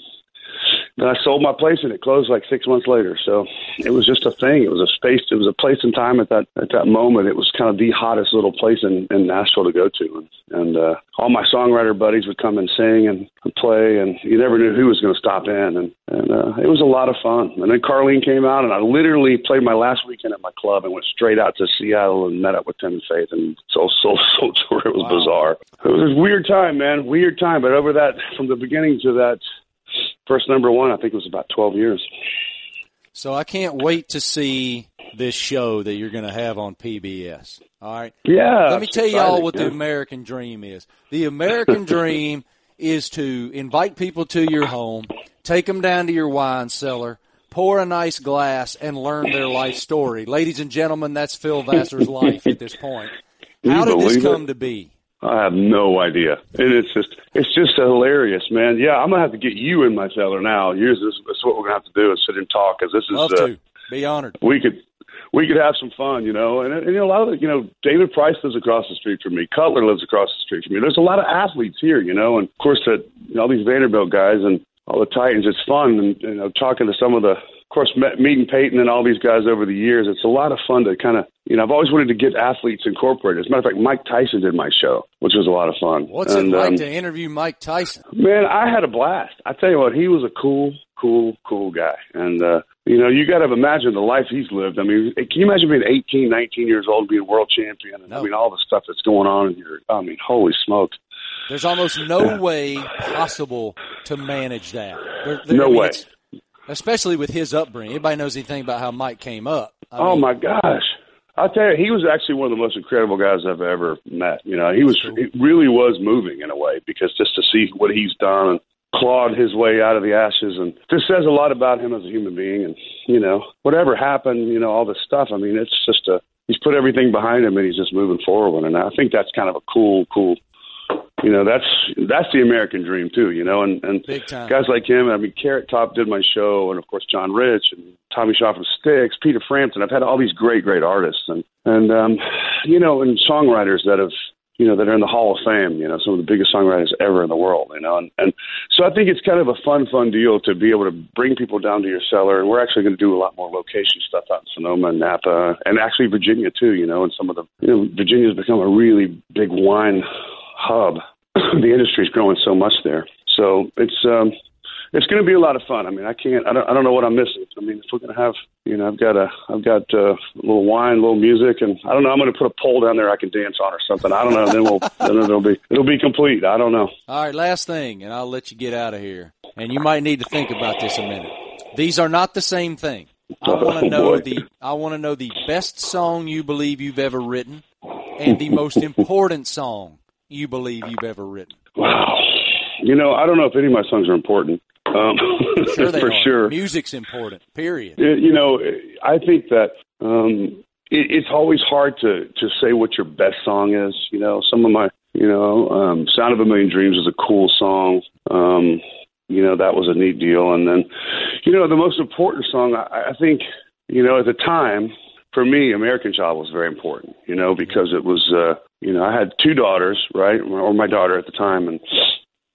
Speaker 2: then I sold my place and it closed like six months later. So it was just a thing. It was a space. It was a place and time at that at that moment. It was kind of the hottest little place in, in Nashville to go to, and, and uh, all my songwriter buddies would come and sing and, and play, and you never knew who was going to stop in, and and uh, it was a lot of fun. And then Carlene came out, and I literally played my last weekend at my club and went straight out to Seattle and met up with Tim and Faith and so so so tour. It was wow. bizarre. It was a weird time, man. Weird time. But over that, from the beginning to that first number one, I think it was about 12 years.
Speaker 1: So I can't wait to see this show that you're going to have on PBS. All right.
Speaker 2: Yeah.
Speaker 1: Let me tell y'all what yeah. the American dream is. The American dream is to invite people to your home, take them down to your wine cellar, pour a nice glass, and learn their life story. Ladies and gentlemen, that's Phil Vassar's life at this point. How did this come
Speaker 2: it?
Speaker 1: to be?
Speaker 2: I have no idea, and it's just it's just hilarious, man. Yeah, I'm gonna have to get you in my cellar now. Here's this. That's what we're gonna have to do is sit and talk because this is.
Speaker 1: Love uh, to be honored.
Speaker 2: We could we could have some fun, you know. And, and you know, a lot of the, you know, David Price lives across the street from me. Cutler lives across the street from me. There's a lot of athletes here, you know, and of course that you know, all these Vanderbilt guys and all the Titans. It's fun, and you know, talking to some of the of course, meeting Peyton and all these guys over the years, it's a lot of fun to kind of, you know, I've always wanted to get athletes incorporated. As a matter of fact, Mike Tyson did my show, which was a lot of fun.
Speaker 1: What's and, it like um, to interview Mike Tyson?
Speaker 2: Man, I had a blast. I tell you what, he was a cool, cool, cool guy. And, uh, you know, you got to imagine the life he's lived. I mean, can you imagine being 18, 19 years old, being world champion? And, no. I mean, all the stuff that's going on in your, I mean, holy smokes.
Speaker 1: There's almost no way possible to manage that. There,
Speaker 2: there, no I mean, way
Speaker 1: especially with his upbringing. Anybody knows anything about how Mike came up?
Speaker 2: I oh mean, my gosh. I'll tell you, he was actually one of the most incredible guys I've ever met. You know, he was, he really was moving in a way because just to see what he's done and clawed his way out of the ashes and just says a lot about him as a human being. And, you know, whatever happened, you know, all this stuff, I mean, it's just a, he's put everything behind him and he's just moving forward. And I think that's kind of a cool, cool you know that's that's the American dream too, you know, and and guys like him. I mean, Carrot Top did my show, and of course John Rich and Tommy Shaw from Styx, Peter Frampton. I've had all these great, great artists, and and um, you know, and songwriters that have you know that are in the Hall of Fame. You know, some of the biggest songwriters ever in the world. You know, and and so I think it's kind of a fun, fun deal to be able to bring people down to your cellar, and we're actually going to do a lot more location stuff out in Sonoma and Napa, and actually Virginia too. You know, and some of the you know Virginia's become a really big wine hub. the industry's growing so much there. So it's um, it's going to be a lot of fun. I mean, I can't. I don't. I don't know what I'm missing. I mean, if we're going to have, you know, I've got a, I've got uh, a little wine, a little music, and I don't know. I'm going to put a pole down there I can dance on or something. I don't know. then we'll, then it'll be, it'll be complete. I don't know.
Speaker 1: All right, last thing, and I'll let you get out of here. And you might need to think about this a minute. These are not the same thing. I want to oh, know the. I want to know the best song you believe you've ever written, and the most important song you believe you've ever written?
Speaker 2: Wow. You know, I don't know if any of my songs are important. Um,
Speaker 1: sure
Speaker 2: for
Speaker 1: are.
Speaker 2: sure.
Speaker 1: Music's important, period.
Speaker 2: It, you know, I think that um, it, it's always hard to, to say what your best song is. You know, some of my, you know, um, Sound of a Million Dreams is a cool song. Um, you know, that was a neat deal. And then, you know, the most important song, I, I think, you know, at the time, for me, American Child was very important, you know, because it was, uh, you know, I had two daughters, right, or my daughter at the time, and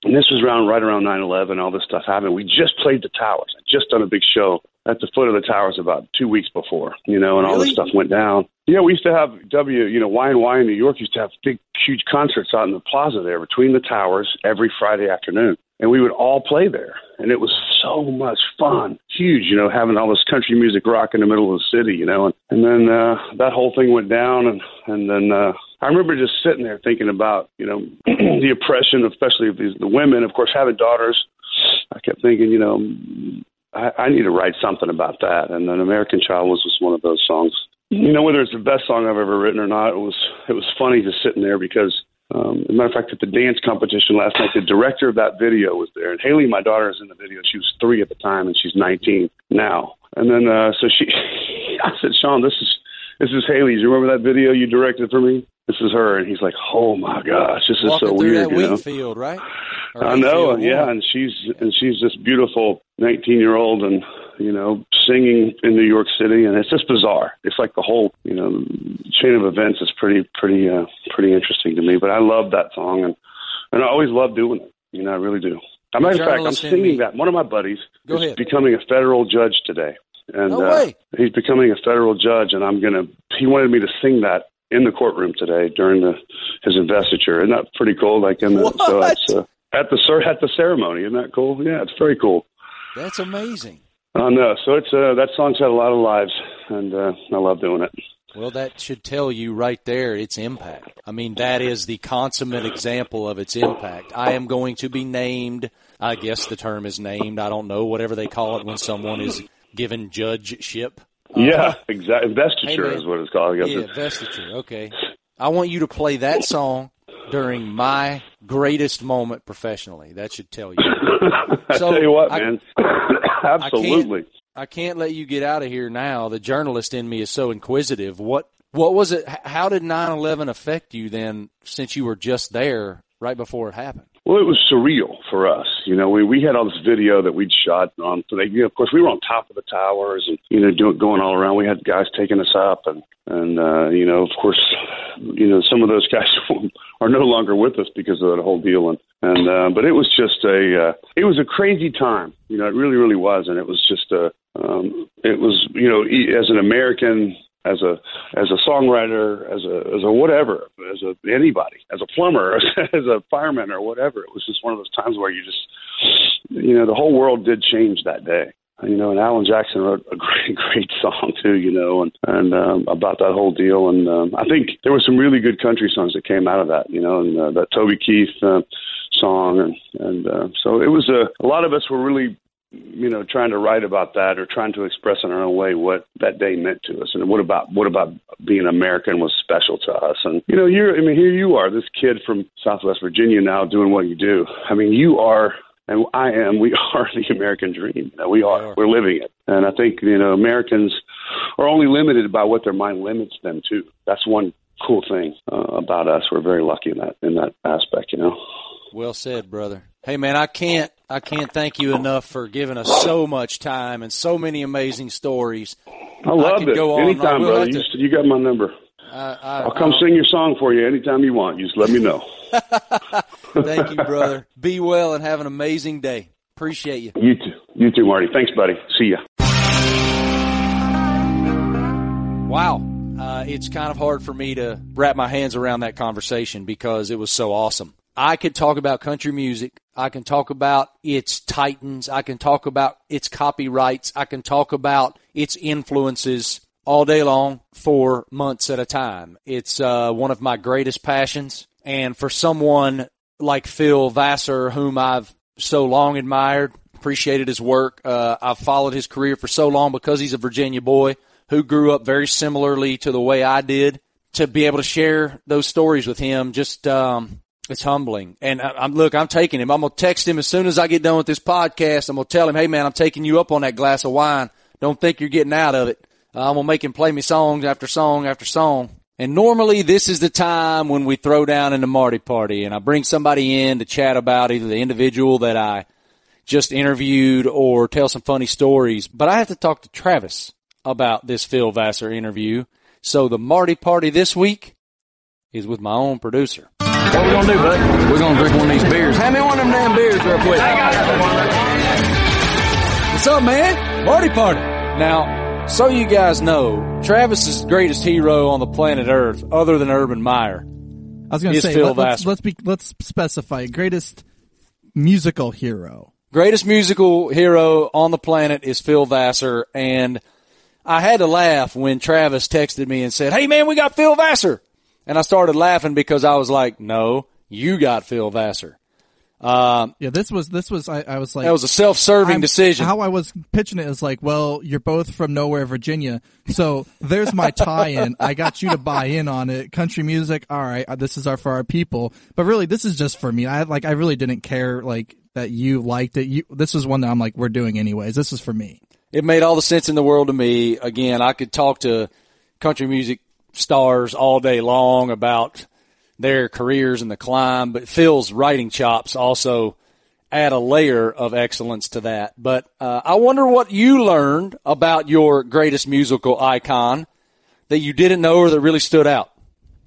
Speaker 2: and this was around right around nine eleven. All this stuff happened. We just played the towers. I just done a big show at the foot of the towers about two weeks before, you know, and
Speaker 1: really?
Speaker 2: all this stuff went down. Yeah, we used to have W, you know, Y and Y in New York used to have big, huge concerts out in the plaza there between the towers every Friday afternoon. and we would all play there. And it was so much fun, huge, you know, having all this country music rock in the middle of the city, you know. And, and then uh, that whole thing went down, and and then uh, I remember just sitting there thinking about, you know, the oppression, especially of these the women. Of course, having daughters, I kept thinking, you know, I, I need to write something about that. And then American Child was just one of those songs. You know, whether it's the best song I've ever written or not, it was it was funny just sitting there because um, as a matter of fact, at the dance competition last night, the director of that video was there. And Haley, my daughter, is in the video. She was three at the time, and she's 19 now. And then, uh, so she, I said, Sean, this is this is Haley. Do you remember that video you directed for me? This is her. And he's like, oh my gosh, this is so weird. you know?
Speaker 1: field, right? Or
Speaker 2: I know, yeah, and she's and she's this beautiful 19 year old, and you know, singing in New York City, and it's just bizarre. It's like the whole you know chain of events is pretty pretty uh, pretty interesting to me. But I love that song, and and I always love doing it. You know, I really do. As a matter of fact, I'm singing that. One of my buddies
Speaker 1: Go
Speaker 2: is
Speaker 1: ahead.
Speaker 2: becoming a federal judge today, and
Speaker 1: No
Speaker 2: uh, he's becoming a federal judge, and I'm gonna. He wanted me to sing that in the courtroom today during the his investiture. Isn't that pretty cool? Like, in the, so
Speaker 1: What?
Speaker 2: it's uh, at the at the ceremony. Isn't that cool? Yeah, it's very cool.
Speaker 1: That's amazing.
Speaker 2: I know. So it's uh, that song's had a lot of lives, and uh, I love doing it.
Speaker 1: Well, that should tell you right there its impact. I mean, that is the consummate example of its impact. I am going to be named, I guess the term is named, I don't know, whatever they call it when someone is given judgeship.
Speaker 2: Yeah, uh-huh. exactly. Investiture
Speaker 1: hey,
Speaker 2: is what it's called. I
Speaker 1: Yeah,
Speaker 2: it's-
Speaker 1: vestiture. Okay. I want you to play that song during my greatest moment professionally. That should tell you.
Speaker 2: I
Speaker 1: So,
Speaker 2: tell you what,
Speaker 1: I-
Speaker 2: man. Absolutely.
Speaker 1: I can't let you get out of here now. The journalist in me is so inquisitive. What what was it? How did 9/11 affect you then since you were just there right before it happened?
Speaker 2: Well, it was surreal for us. You know, we we had all this video that we'd shot on. So they, you know, of course, we were on top of the towers and you know doing going all around. We had guys taking us up, and and uh, you know, of course, you know, some of those guys are no longer with us because of that whole deal. And and uh, but it was just a uh, it was a crazy time. You know, it really really was, and it was just a um, it was you know as an American as a as a songwriter, as a as a whatever, as a anybody, as a plumber, as a fireman or whatever. It was just one of those times where you just you know the whole world did change that day. You know, and Alan Jackson wrote a great great song too. You know, and and um, about that whole deal. And um, I think there were some really good country songs that came out of that. You know, and uh, that Toby Keith uh, song, and and uh, so it was a a lot of us were really you know, trying to write about that or trying to express in our own way what that day meant to us, and what about what about being American was special to us. And you know, you're I mean, here you are, this kid from Southwest Virginia now doing what you do. I mean, you are. And I am. We are the American dream. We are.
Speaker 1: are.
Speaker 2: We're living it. And I think you know Americans are only limited by what their mind limits them to. That's one cool thing uh, about us. We're very lucky in that in that aspect. You know.
Speaker 1: Well said, brother. Hey man, I can't I can't thank you enough for giving us so much time and so many amazing stories.
Speaker 2: I love
Speaker 1: could
Speaker 2: it.
Speaker 1: go on.
Speaker 2: Anytime,
Speaker 1: We'll
Speaker 2: brother. You,
Speaker 1: to-
Speaker 2: you got my number.
Speaker 1: I, I,
Speaker 2: I'll come sing your song for you anytime you want. You just let me know.
Speaker 1: Thank you, brother. Be well and have an amazing day. Appreciate you.
Speaker 2: You too. You too, Marty. Thanks, buddy. See ya.
Speaker 1: Wow. Uh, it's kind of hard for me to wrap my hands around that conversation because it was so awesome. I could talk about country music. I can talk about its titans. I can talk about its copyrights. I can talk about its influences all day long for months at a time. It's uh, one of my greatest passions. And for someone like Phil Vassar, whom I've so long admired, appreciated his work, uh, I've followed his career for so long because he's a Virginia boy who grew up very similarly to the way I did. To be able to share those stories with him, just um, it's humbling. And I, I'm look, I'm taking him. I'm gonna text him as soon as I get done with this podcast. I'm gonna tell him, hey man, I'm taking you up on that glass of wine. Don't think you're getting out of it. Uh, I'm gonna make him play me songs after song after song. And normally this is the time when we throw down in the Marty party and I bring somebody in to chat about either the individual that I just interviewed or tell some funny stories. But I have to talk to Travis about this Phil Vassar interview. So the Marty party this week is with my own producer.
Speaker 3: What we gonna do, bud? We're gonna drink one of these beers. Hand me one of them damn beers real quick. I got
Speaker 1: What's up, man? Party party. Now, so you guys know, Travis's greatest hero on the planet Earth, other than Urban Meyer,
Speaker 4: I was going to
Speaker 1: Is
Speaker 4: say
Speaker 1: Phil
Speaker 4: let, let's
Speaker 1: Vassar.
Speaker 4: let's be let's specify greatest musical hero.
Speaker 1: Greatest musical hero on the planet is Phil Vassar, and I had to laugh when Travis texted me and said, "Hey man, we got Phil Vassar," and I started laughing because I was like, "No, you got Phil Vassar." Um,
Speaker 4: Yeah, this was this was I, I was like
Speaker 1: that was a self-serving
Speaker 4: I'm-
Speaker 1: decision.
Speaker 4: How I was pitching it is like, well, you're both from nowhere, Virginia. So there's my tie-in. I got you to buy in on it. Country music, all right. uh, This is our for our people. But really, this is just for me. I like. I really didn't care like that you liked it. You. This is one that I'm like, we're doing anyways. This is for me.
Speaker 1: it made all the sense in the world to me. Again, I could talk to country music stars all day long about their careers and the climb, but Phil's writing chops also add a layer of excellence to that. But uh, I wonder what you learned about your greatest musical icon that you didn't know or that really stood out.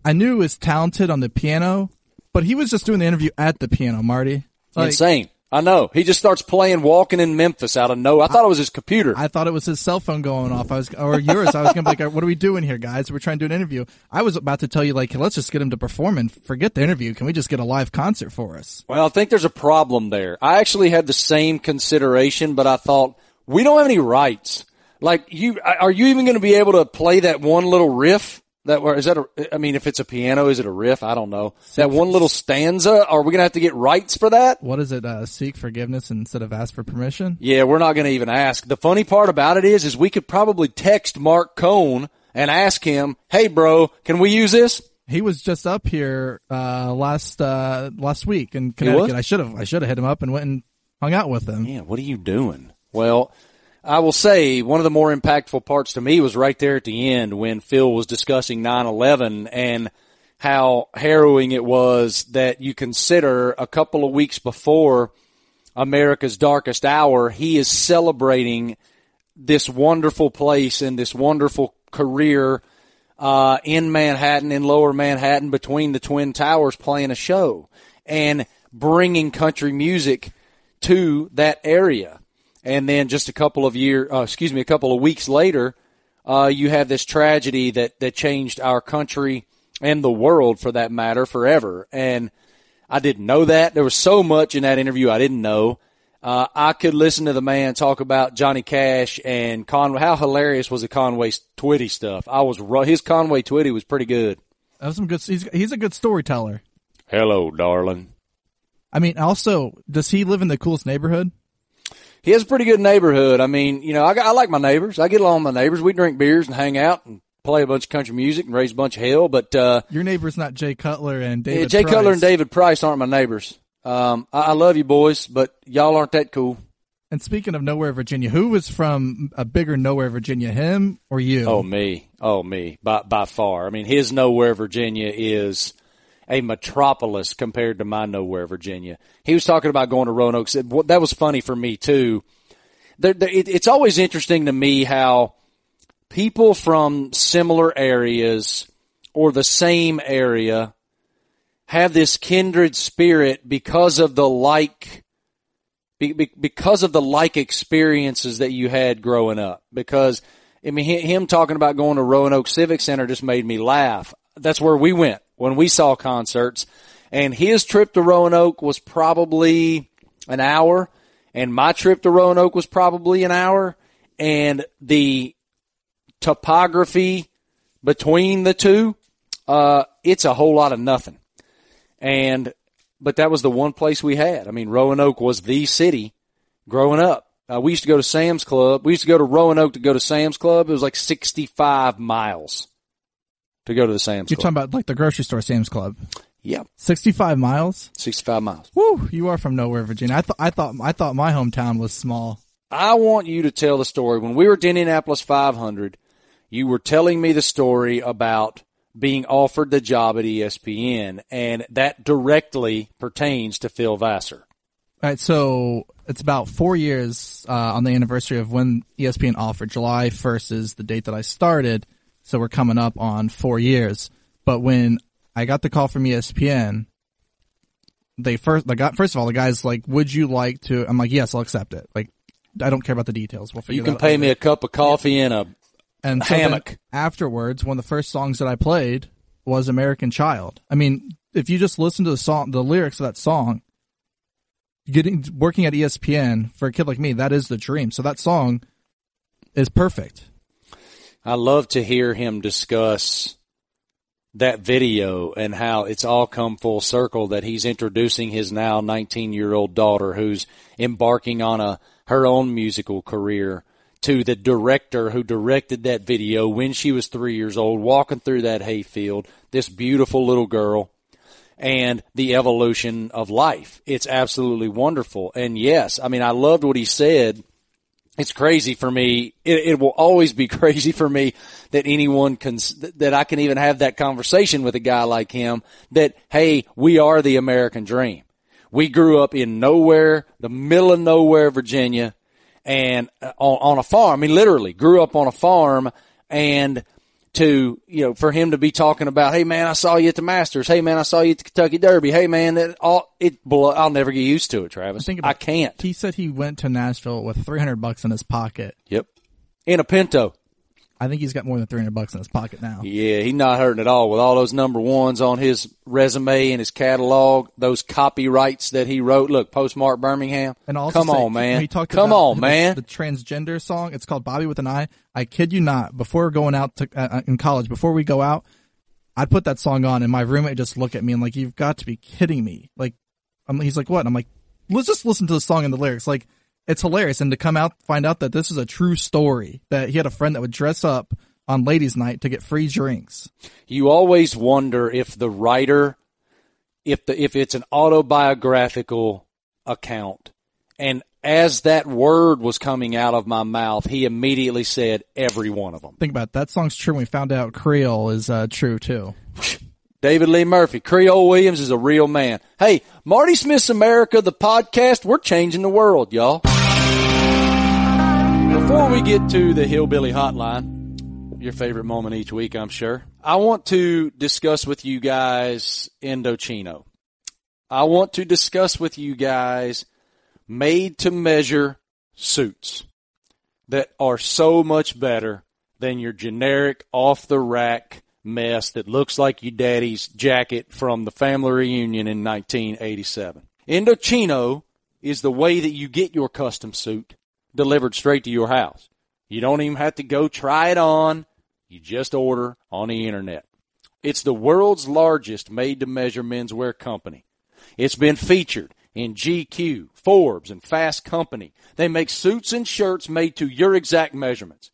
Speaker 4: I knew he was talented on the piano, but he was just doing the interview at the piano, Marty. Like,
Speaker 1: Insane. I know. He just starts playing Walking in Memphis out of no. I thought it was his computer.
Speaker 4: I thought it was his cell phone going off. I was, or yours. I was gonna be like, "What are we doing here, guys? We're trying to do an interview." I was about to tell you, like, let's just get him to perform and forget the interview. Can we just get a live concert for us?
Speaker 1: Well, I think there's a problem there. I actually had the same consideration, but I thought we don't have any rights. Like you, are you even going to be able to play that one little riff? That or is that a? I mean, if it's a piano, is it a riff? I don't know. That one little stanza. Are we going to have to get rights for that?
Speaker 4: What is it? Uh, seek forgiveness instead of ask for permission.
Speaker 1: Yeah, we're not going to even ask. The funny part about it is, is we could probably text Marc Cohn and ask him, "Hey, bro, can we use this?"
Speaker 4: He was just up here uh, last uh, last week in? Connecticut. I should have I should have hit him up and went and hung out with him.
Speaker 1: Yeah, what are you doing? Well, I will say one of the more impactful parts to me was right there at the end when Phil was discussing 9-11 and how harrowing it was that you consider a couple of weeks before America's darkest hour, he is celebrating this wonderful place and this wonderful career uh, in Manhattan, in Lower Manhattan, between the Twin Towers, playing a show and bringing country music to that area. And then just a couple of year, uh, excuse me, a couple of weeks later, uh, you have this tragedy that that changed our country and the world, for that matter, forever. And I didn't know that. There was so much in that interview I didn't know. Uh, I could listen to the man talk about Johnny Cash and Conway. How hilarious was the Conway Twitty stuff? I was ru- his Conway Twitty was pretty good.
Speaker 4: That was some good. He's he's a good storyteller.
Speaker 1: Hello, darling.
Speaker 4: I mean, also, does he live in the coolest neighborhood?
Speaker 1: He has a pretty good neighborhood. I mean, you know, I, I like my neighbors. I get along with my neighbors. We drink beers and hang out and play a bunch of country music and raise a bunch of hell. But uh,
Speaker 4: Your neighbor's not Jay Cutler and David.
Speaker 1: yeah, Jay
Speaker 4: Price.
Speaker 1: Cutler and David Price aren't my neighbors. Um, I, I love you boys, but y'all aren't that cool.
Speaker 4: And speaking of nowhere, Virginia, who was from a bigger nowhere, Virginia, him or you?
Speaker 1: Oh me, oh me, by by far. I mean, his nowhere Virginia is a metropolis compared to my nowhere Virginia. He was talking about going to Roanoke. That was funny for me too. It's always interesting to me how people from similar areas or the same area have this kindred spirit because of the like be, be, because of the like experiences that you had growing up. Because I mean, him talking about going to Roanoke Civic Center just made me laugh. That's where we went when we saw concerts, and his trip to Roanoke was probably an hour, and my trip to Roanoke was probably an hour, and the topography between the two, uh, it's a whole lot of nothing. And but that was the one place we had. I mean, Roanoke was the city growing up. Uh, we used to go to Sam's Club. We used to go to Roanoke to go to Sam's Club. It was like 65 miles to go to the Sam's
Speaker 4: You're
Speaker 1: Club.
Speaker 4: talking about like the grocery store, Sam's Club.
Speaker 1: yeah,
Speaker 4: 65 miles.
Speaker 1: 65 miles.
Speaker 4: Woo! You are from nowhere, Virginia. I thought I thought I thought my hometown was small.
Speaker 1: I want you to tell the story. When we were at Indianapolis 500, you were telling me the story about being offered the job at ESPN, and that directly pertains to Phil Vassar.
Speaker 4: All right, so it's about four years uh, on the anniversary of when ESPN offered. July 1st is the date that I started, so we're coming up on four years. But when I got the call from ESPN, they first, the guy, first of all, the guy's like, "Would you like to?" I'm like, "Yes, I'll accept it." Like, I don't care about the details. We'll figure
Speaker 1: You can pay
Speaker 4: out
Speaker 1: me a cup of coffee and a
Speaker 4: and so
Speaker 1: hammock.
Speaker 4: afterwards, one of the first songs that I played was American Child. I mean, if you just listen to the song, the lyrics of that song, getting working at ESPN for a kid like me, that is the dream. So that song is perfect.
Speaker 1: I love to hear him discuss that video and how it's all come full circle that he's introducing his now 19 year old daughter who's embarking on a her own musical career to the director who directed that video when she was three years old, walking through that hayfield, this beautiful little girl, and the evolution of life. It's absolutely wonderful. And yes, I mean, I loved what he said. It's crazy for me. It, it will always be crazy for me that anyone can, that I can even have that conversation with a guy like him that, hey, we are the American dream. We grew up in nowhere, the middle of nowhere, Virginia, and uh, on, on a farm. I mean, literally grew up on a farm and to, you know, for him to be talking about, hey man, I saw you at the Masters. Hey man, I saw you at the Kentucky Derby. Hey man, that all, it, I'll never get used to it, Travis. Think about, I can't.
Speaker 4: He said he went to Nashville with 300 bucks in his pocket.
Speaker 1: Yep. In a Pinto.
Speaker 4: I think he's got more than 300 bucks in his pocket now.
Speaker 1: Yeah, he's not hurting at all with all those number ones on his resume and his catalog, those copyrights that he wrote. Look, postmark Birmingham. And also come say, on, man. He talked come on, man.
Speaker 4: The transgender song. It's called Bobby with an I. I kid you not. Before going out to, uh, uh, in college, before we go out, I'd put that song on and my roommate just look at me and like, you've got to be kidding me. Like, I'm, he's like, what? And I'm like, let's just listen to the song and the lyrics. Like, it's hilarious. And to come out, find out that this is a true story, that he had a friend that would dress up on ladies' night to get free drinks.
Speaker 1: You always wonder if the writer, if the, if it's an autobiographical account and as that word was coming out of my mouth, he immediately said every one of them.
Speaker 4: Think about it. that song's true. We found out Creole is uh, true too.
Speaker 1: David Lee Murphy, Creole Williams is a real man. Hey, Marty Smith's America, the podcast, we're changing the world, y'all. Before we get to the Hillbilly Hotline, your favorite moment each week, I'm sure, I want to discuss with you guys Indochino. I want to discuss with you guys made to measure suits that are so much better than your generic off the rack mess that looks like your daddy's jacket from the family reunion in 1987. Indochino is the way that you get your custom suit delivered straight to your house. You don't even have to go try it on. You just order on the internet. It's the world's largest made to measure menswear company. It's been featured in GQ, Forbes, and Fast Company. They make suits and shirts made to your exact measurements.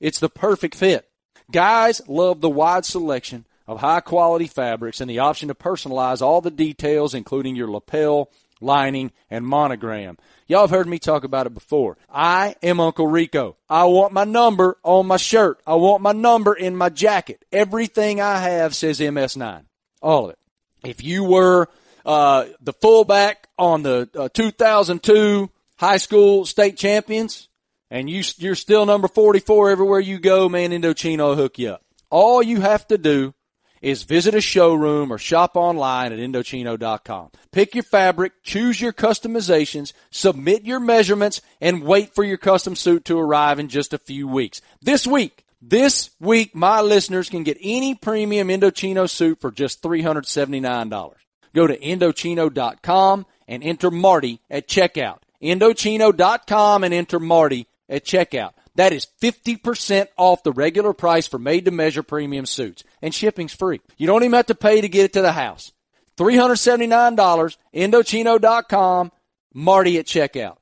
Speaker 1: It's the perfect fit. Guys love the wide selection of high quality fabrics and the option to personalize all the details, including your lapel, lining, and monogram. Y'all have heard me talk about it before. I am Uncle Rico. I want my number on my shirt. I want my number in my jacket. Everything I have says MS9. All of it. If you were uh, the fullback on the uh, 2002 high school state champions, and you you're still number 44 everywhere you go, man, Indochino will hook you up. All you have to do is visit a showroom or shop online at Indochino.com. Pick your fabric, choose your customizations, submit your measurements, and wait for your custom suit to arrive in just a few weeks. This week, this week, my listeners can get any premium Indochino suit for just $379. Go to Indochino.com and enter Marty at checkout. Indochino.com and enter Marty at checkout. That is 50% off the regular price for made to measure premium suits. And shipping's free. You don't even have to pay to get it to the house. $379, Indochino.com, Marty at checkout.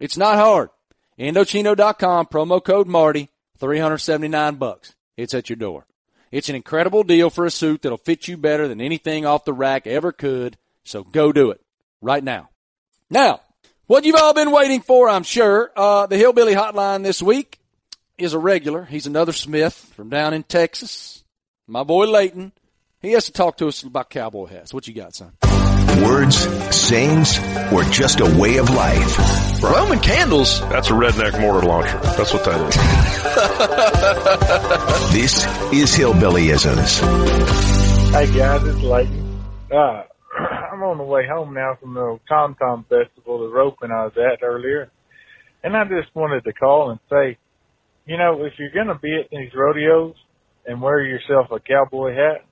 Speaker 1: It's not hard. Indochino.com, promo code Marty, 379 bucks. It's at your door. It's an incredible deal for a suit that'll fit you better than anything off the rack ever could. So go do it right now. Now, what you've all been waiting for, I'm sure, uh, the Hillbilly Hotline this week is a regular. He's another Smith from down in Texas. My boy Layton. He has to talk to us about cowboy hats. What you got, son?
Speaker 5: Words, sayings, or just a way of life.
Speaker 6: Roman candles.
Speaker 7: That's a redneck mortar launcher. That's what that
Speaker 5: is. this is Hillbillyisms.
Speaker 8: Hey guys, it's Layton. Uh, I'm on the way home now from the Tom Tom Festival, the roping I was at earlier. And I just wanted to call and say, you know, if you're going to be at these rodeos and wear yourself a cowboy hat,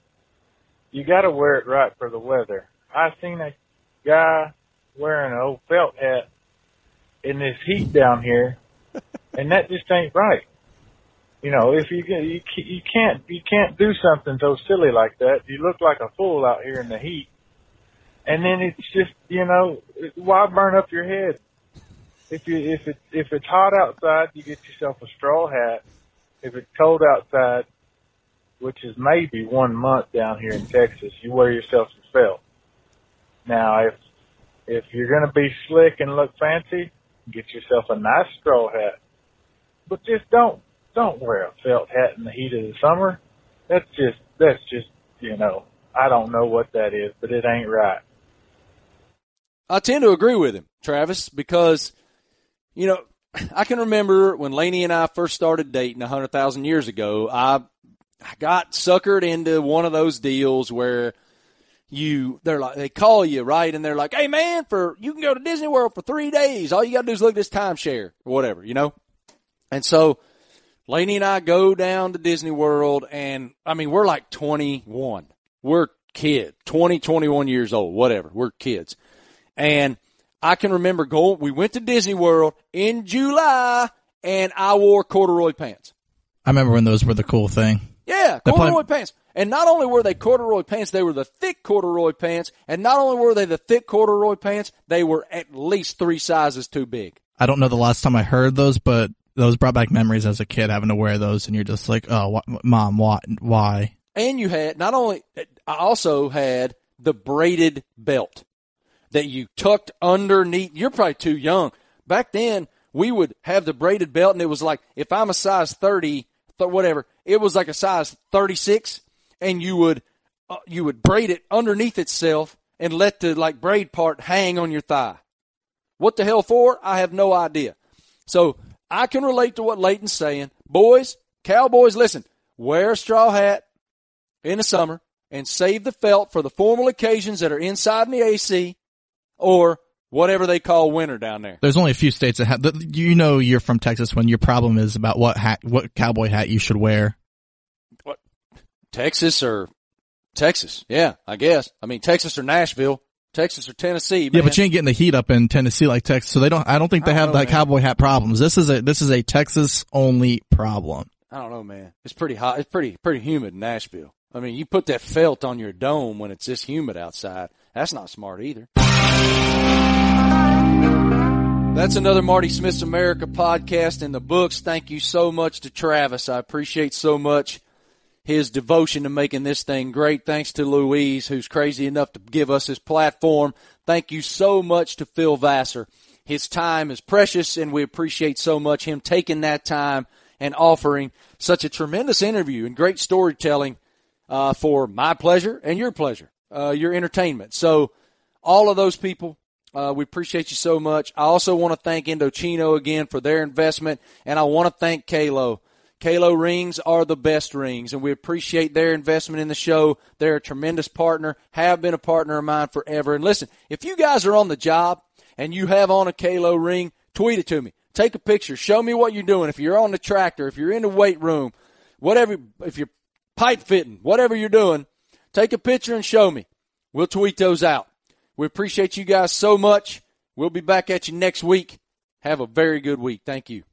Speaker 8: you got to wear it right for the weather. I seen a guy wearing an old felt hat in this heat down here, and that just ain't right. You know, if you you you can't you can't do something so silly like that. You look like a fool out here in the heat, and then it's just you know why burn up your head? If you if it if it's hot outside, you get yourself a straw hat. If it's cold outside, which is maybe one month down here in Texas, you wear yourself some felt. Now, if if you're to be slick and look fancy, get yourself a nice straw hat. But just don't don't wear a felt hat in the heat of the summer. That's just that's just you know I don't know what that is, but it ain't right.
Speaker 1: I tend to agree with him, Travis, because you know I can remember when Laney and I first started dating a hundred thousand years ago. I I got suckered into one of those deals where you they're like they call you right and they're like, hey man, for you can go to Disney World for three days. All you got to do is look at this timeshare or whatever, you know. And so Laney and I go down to Disney World and I mean we're like 21. We're kid, 20, 21 years old, whatever. We're kids. And I can remember going, we went to Disney World in July and I wore corduroy pants.
Speaker 4: I remember when those were the cool thing.
Speaker 1: Yeah, corduroy
Speaker 4: playing-
Speaker 1: pants. And not only were they corduroy pants, they were the thick corduroy pants. And not only were they the thick corduroy pants, they were at least three sizes too big.
Speaker 4: I don't know the last time I heard those, but those brought back memories as a kid having to wear those, and you're just like, oh, what, mom, what, why?
Speaker 1: And you had not only, I also had the braided belt that you tucked underneath. You're probably too young. Back then, we would have the braided belt and it was like, if I'm a size 30, th- whatever, it was like a size 36 and you would, uh, you would braid it underneath itself and let the like braid part hang on your thigh. What the hell for? I have no idea. So I can relate to what Leighton's saying. Boys, cowboys, listen, wear a straw hat in the summer and save the felt for the formal occasions that are inside in the AC or whatever they call winter down there.
Speaker 4: There's only a few states that have. that- You know, you're from Texas when your problem is about what hat, what cowboy hat you should wear.
Speaker 1: Texas or Texas. Yeah, I guess. I mean, Texas or Nashville, Texas or Tennessee.
Speaker 4: Yeah, but you ain't getting the heat up in Tennessee like Texas, so they don't. I don't think they
Speaker 1: don't
Speaker 4: have
Speaker 1: know,
Speaker 4: like
Speaker 1: man.
Speaker 4: cowboy hat problems. This is a this is a Texas only problem.
Speaker 1: I don't know, man. It's pretty hot. It's pretty pretty humid in Nashville. I mean, you put that felt on your dome when it's this humid outside. That's not smart either. That's another Marty Smith's America podcast in the books. Thank you so much to Travis. I appreciate so much his devotion to making this thing great. Thanks to Louise, who's crazy enough to give us his platform. Thank you so much to Phil Vassar. His time is precious and we appreciate so much him taking that time and offering such a tremendous interview and great storytelling uh, for my pleasure and your pleasure, uh, your entertainment. So all of those people, uh, we appreciate you so much. I also want to thank Indochino again for their investment, and I want to thank QALO. QALO rings are the best rings, and we appreciate their investment in the show. They're a tremendous partner, have been a partner of mine forever. And listen, if you guys are on the job and you have on a QALO ring, tweet it to me. Take a picture. Show me what you're doing. If you're on the tractor, if you're in the weight room, whatever, if you're pipe fitting, whatever you're doing, take a picture and show me. We'll tweet those out. We appreciate you guys so much. We'll be back at you next week. Have a very good week. Thank you.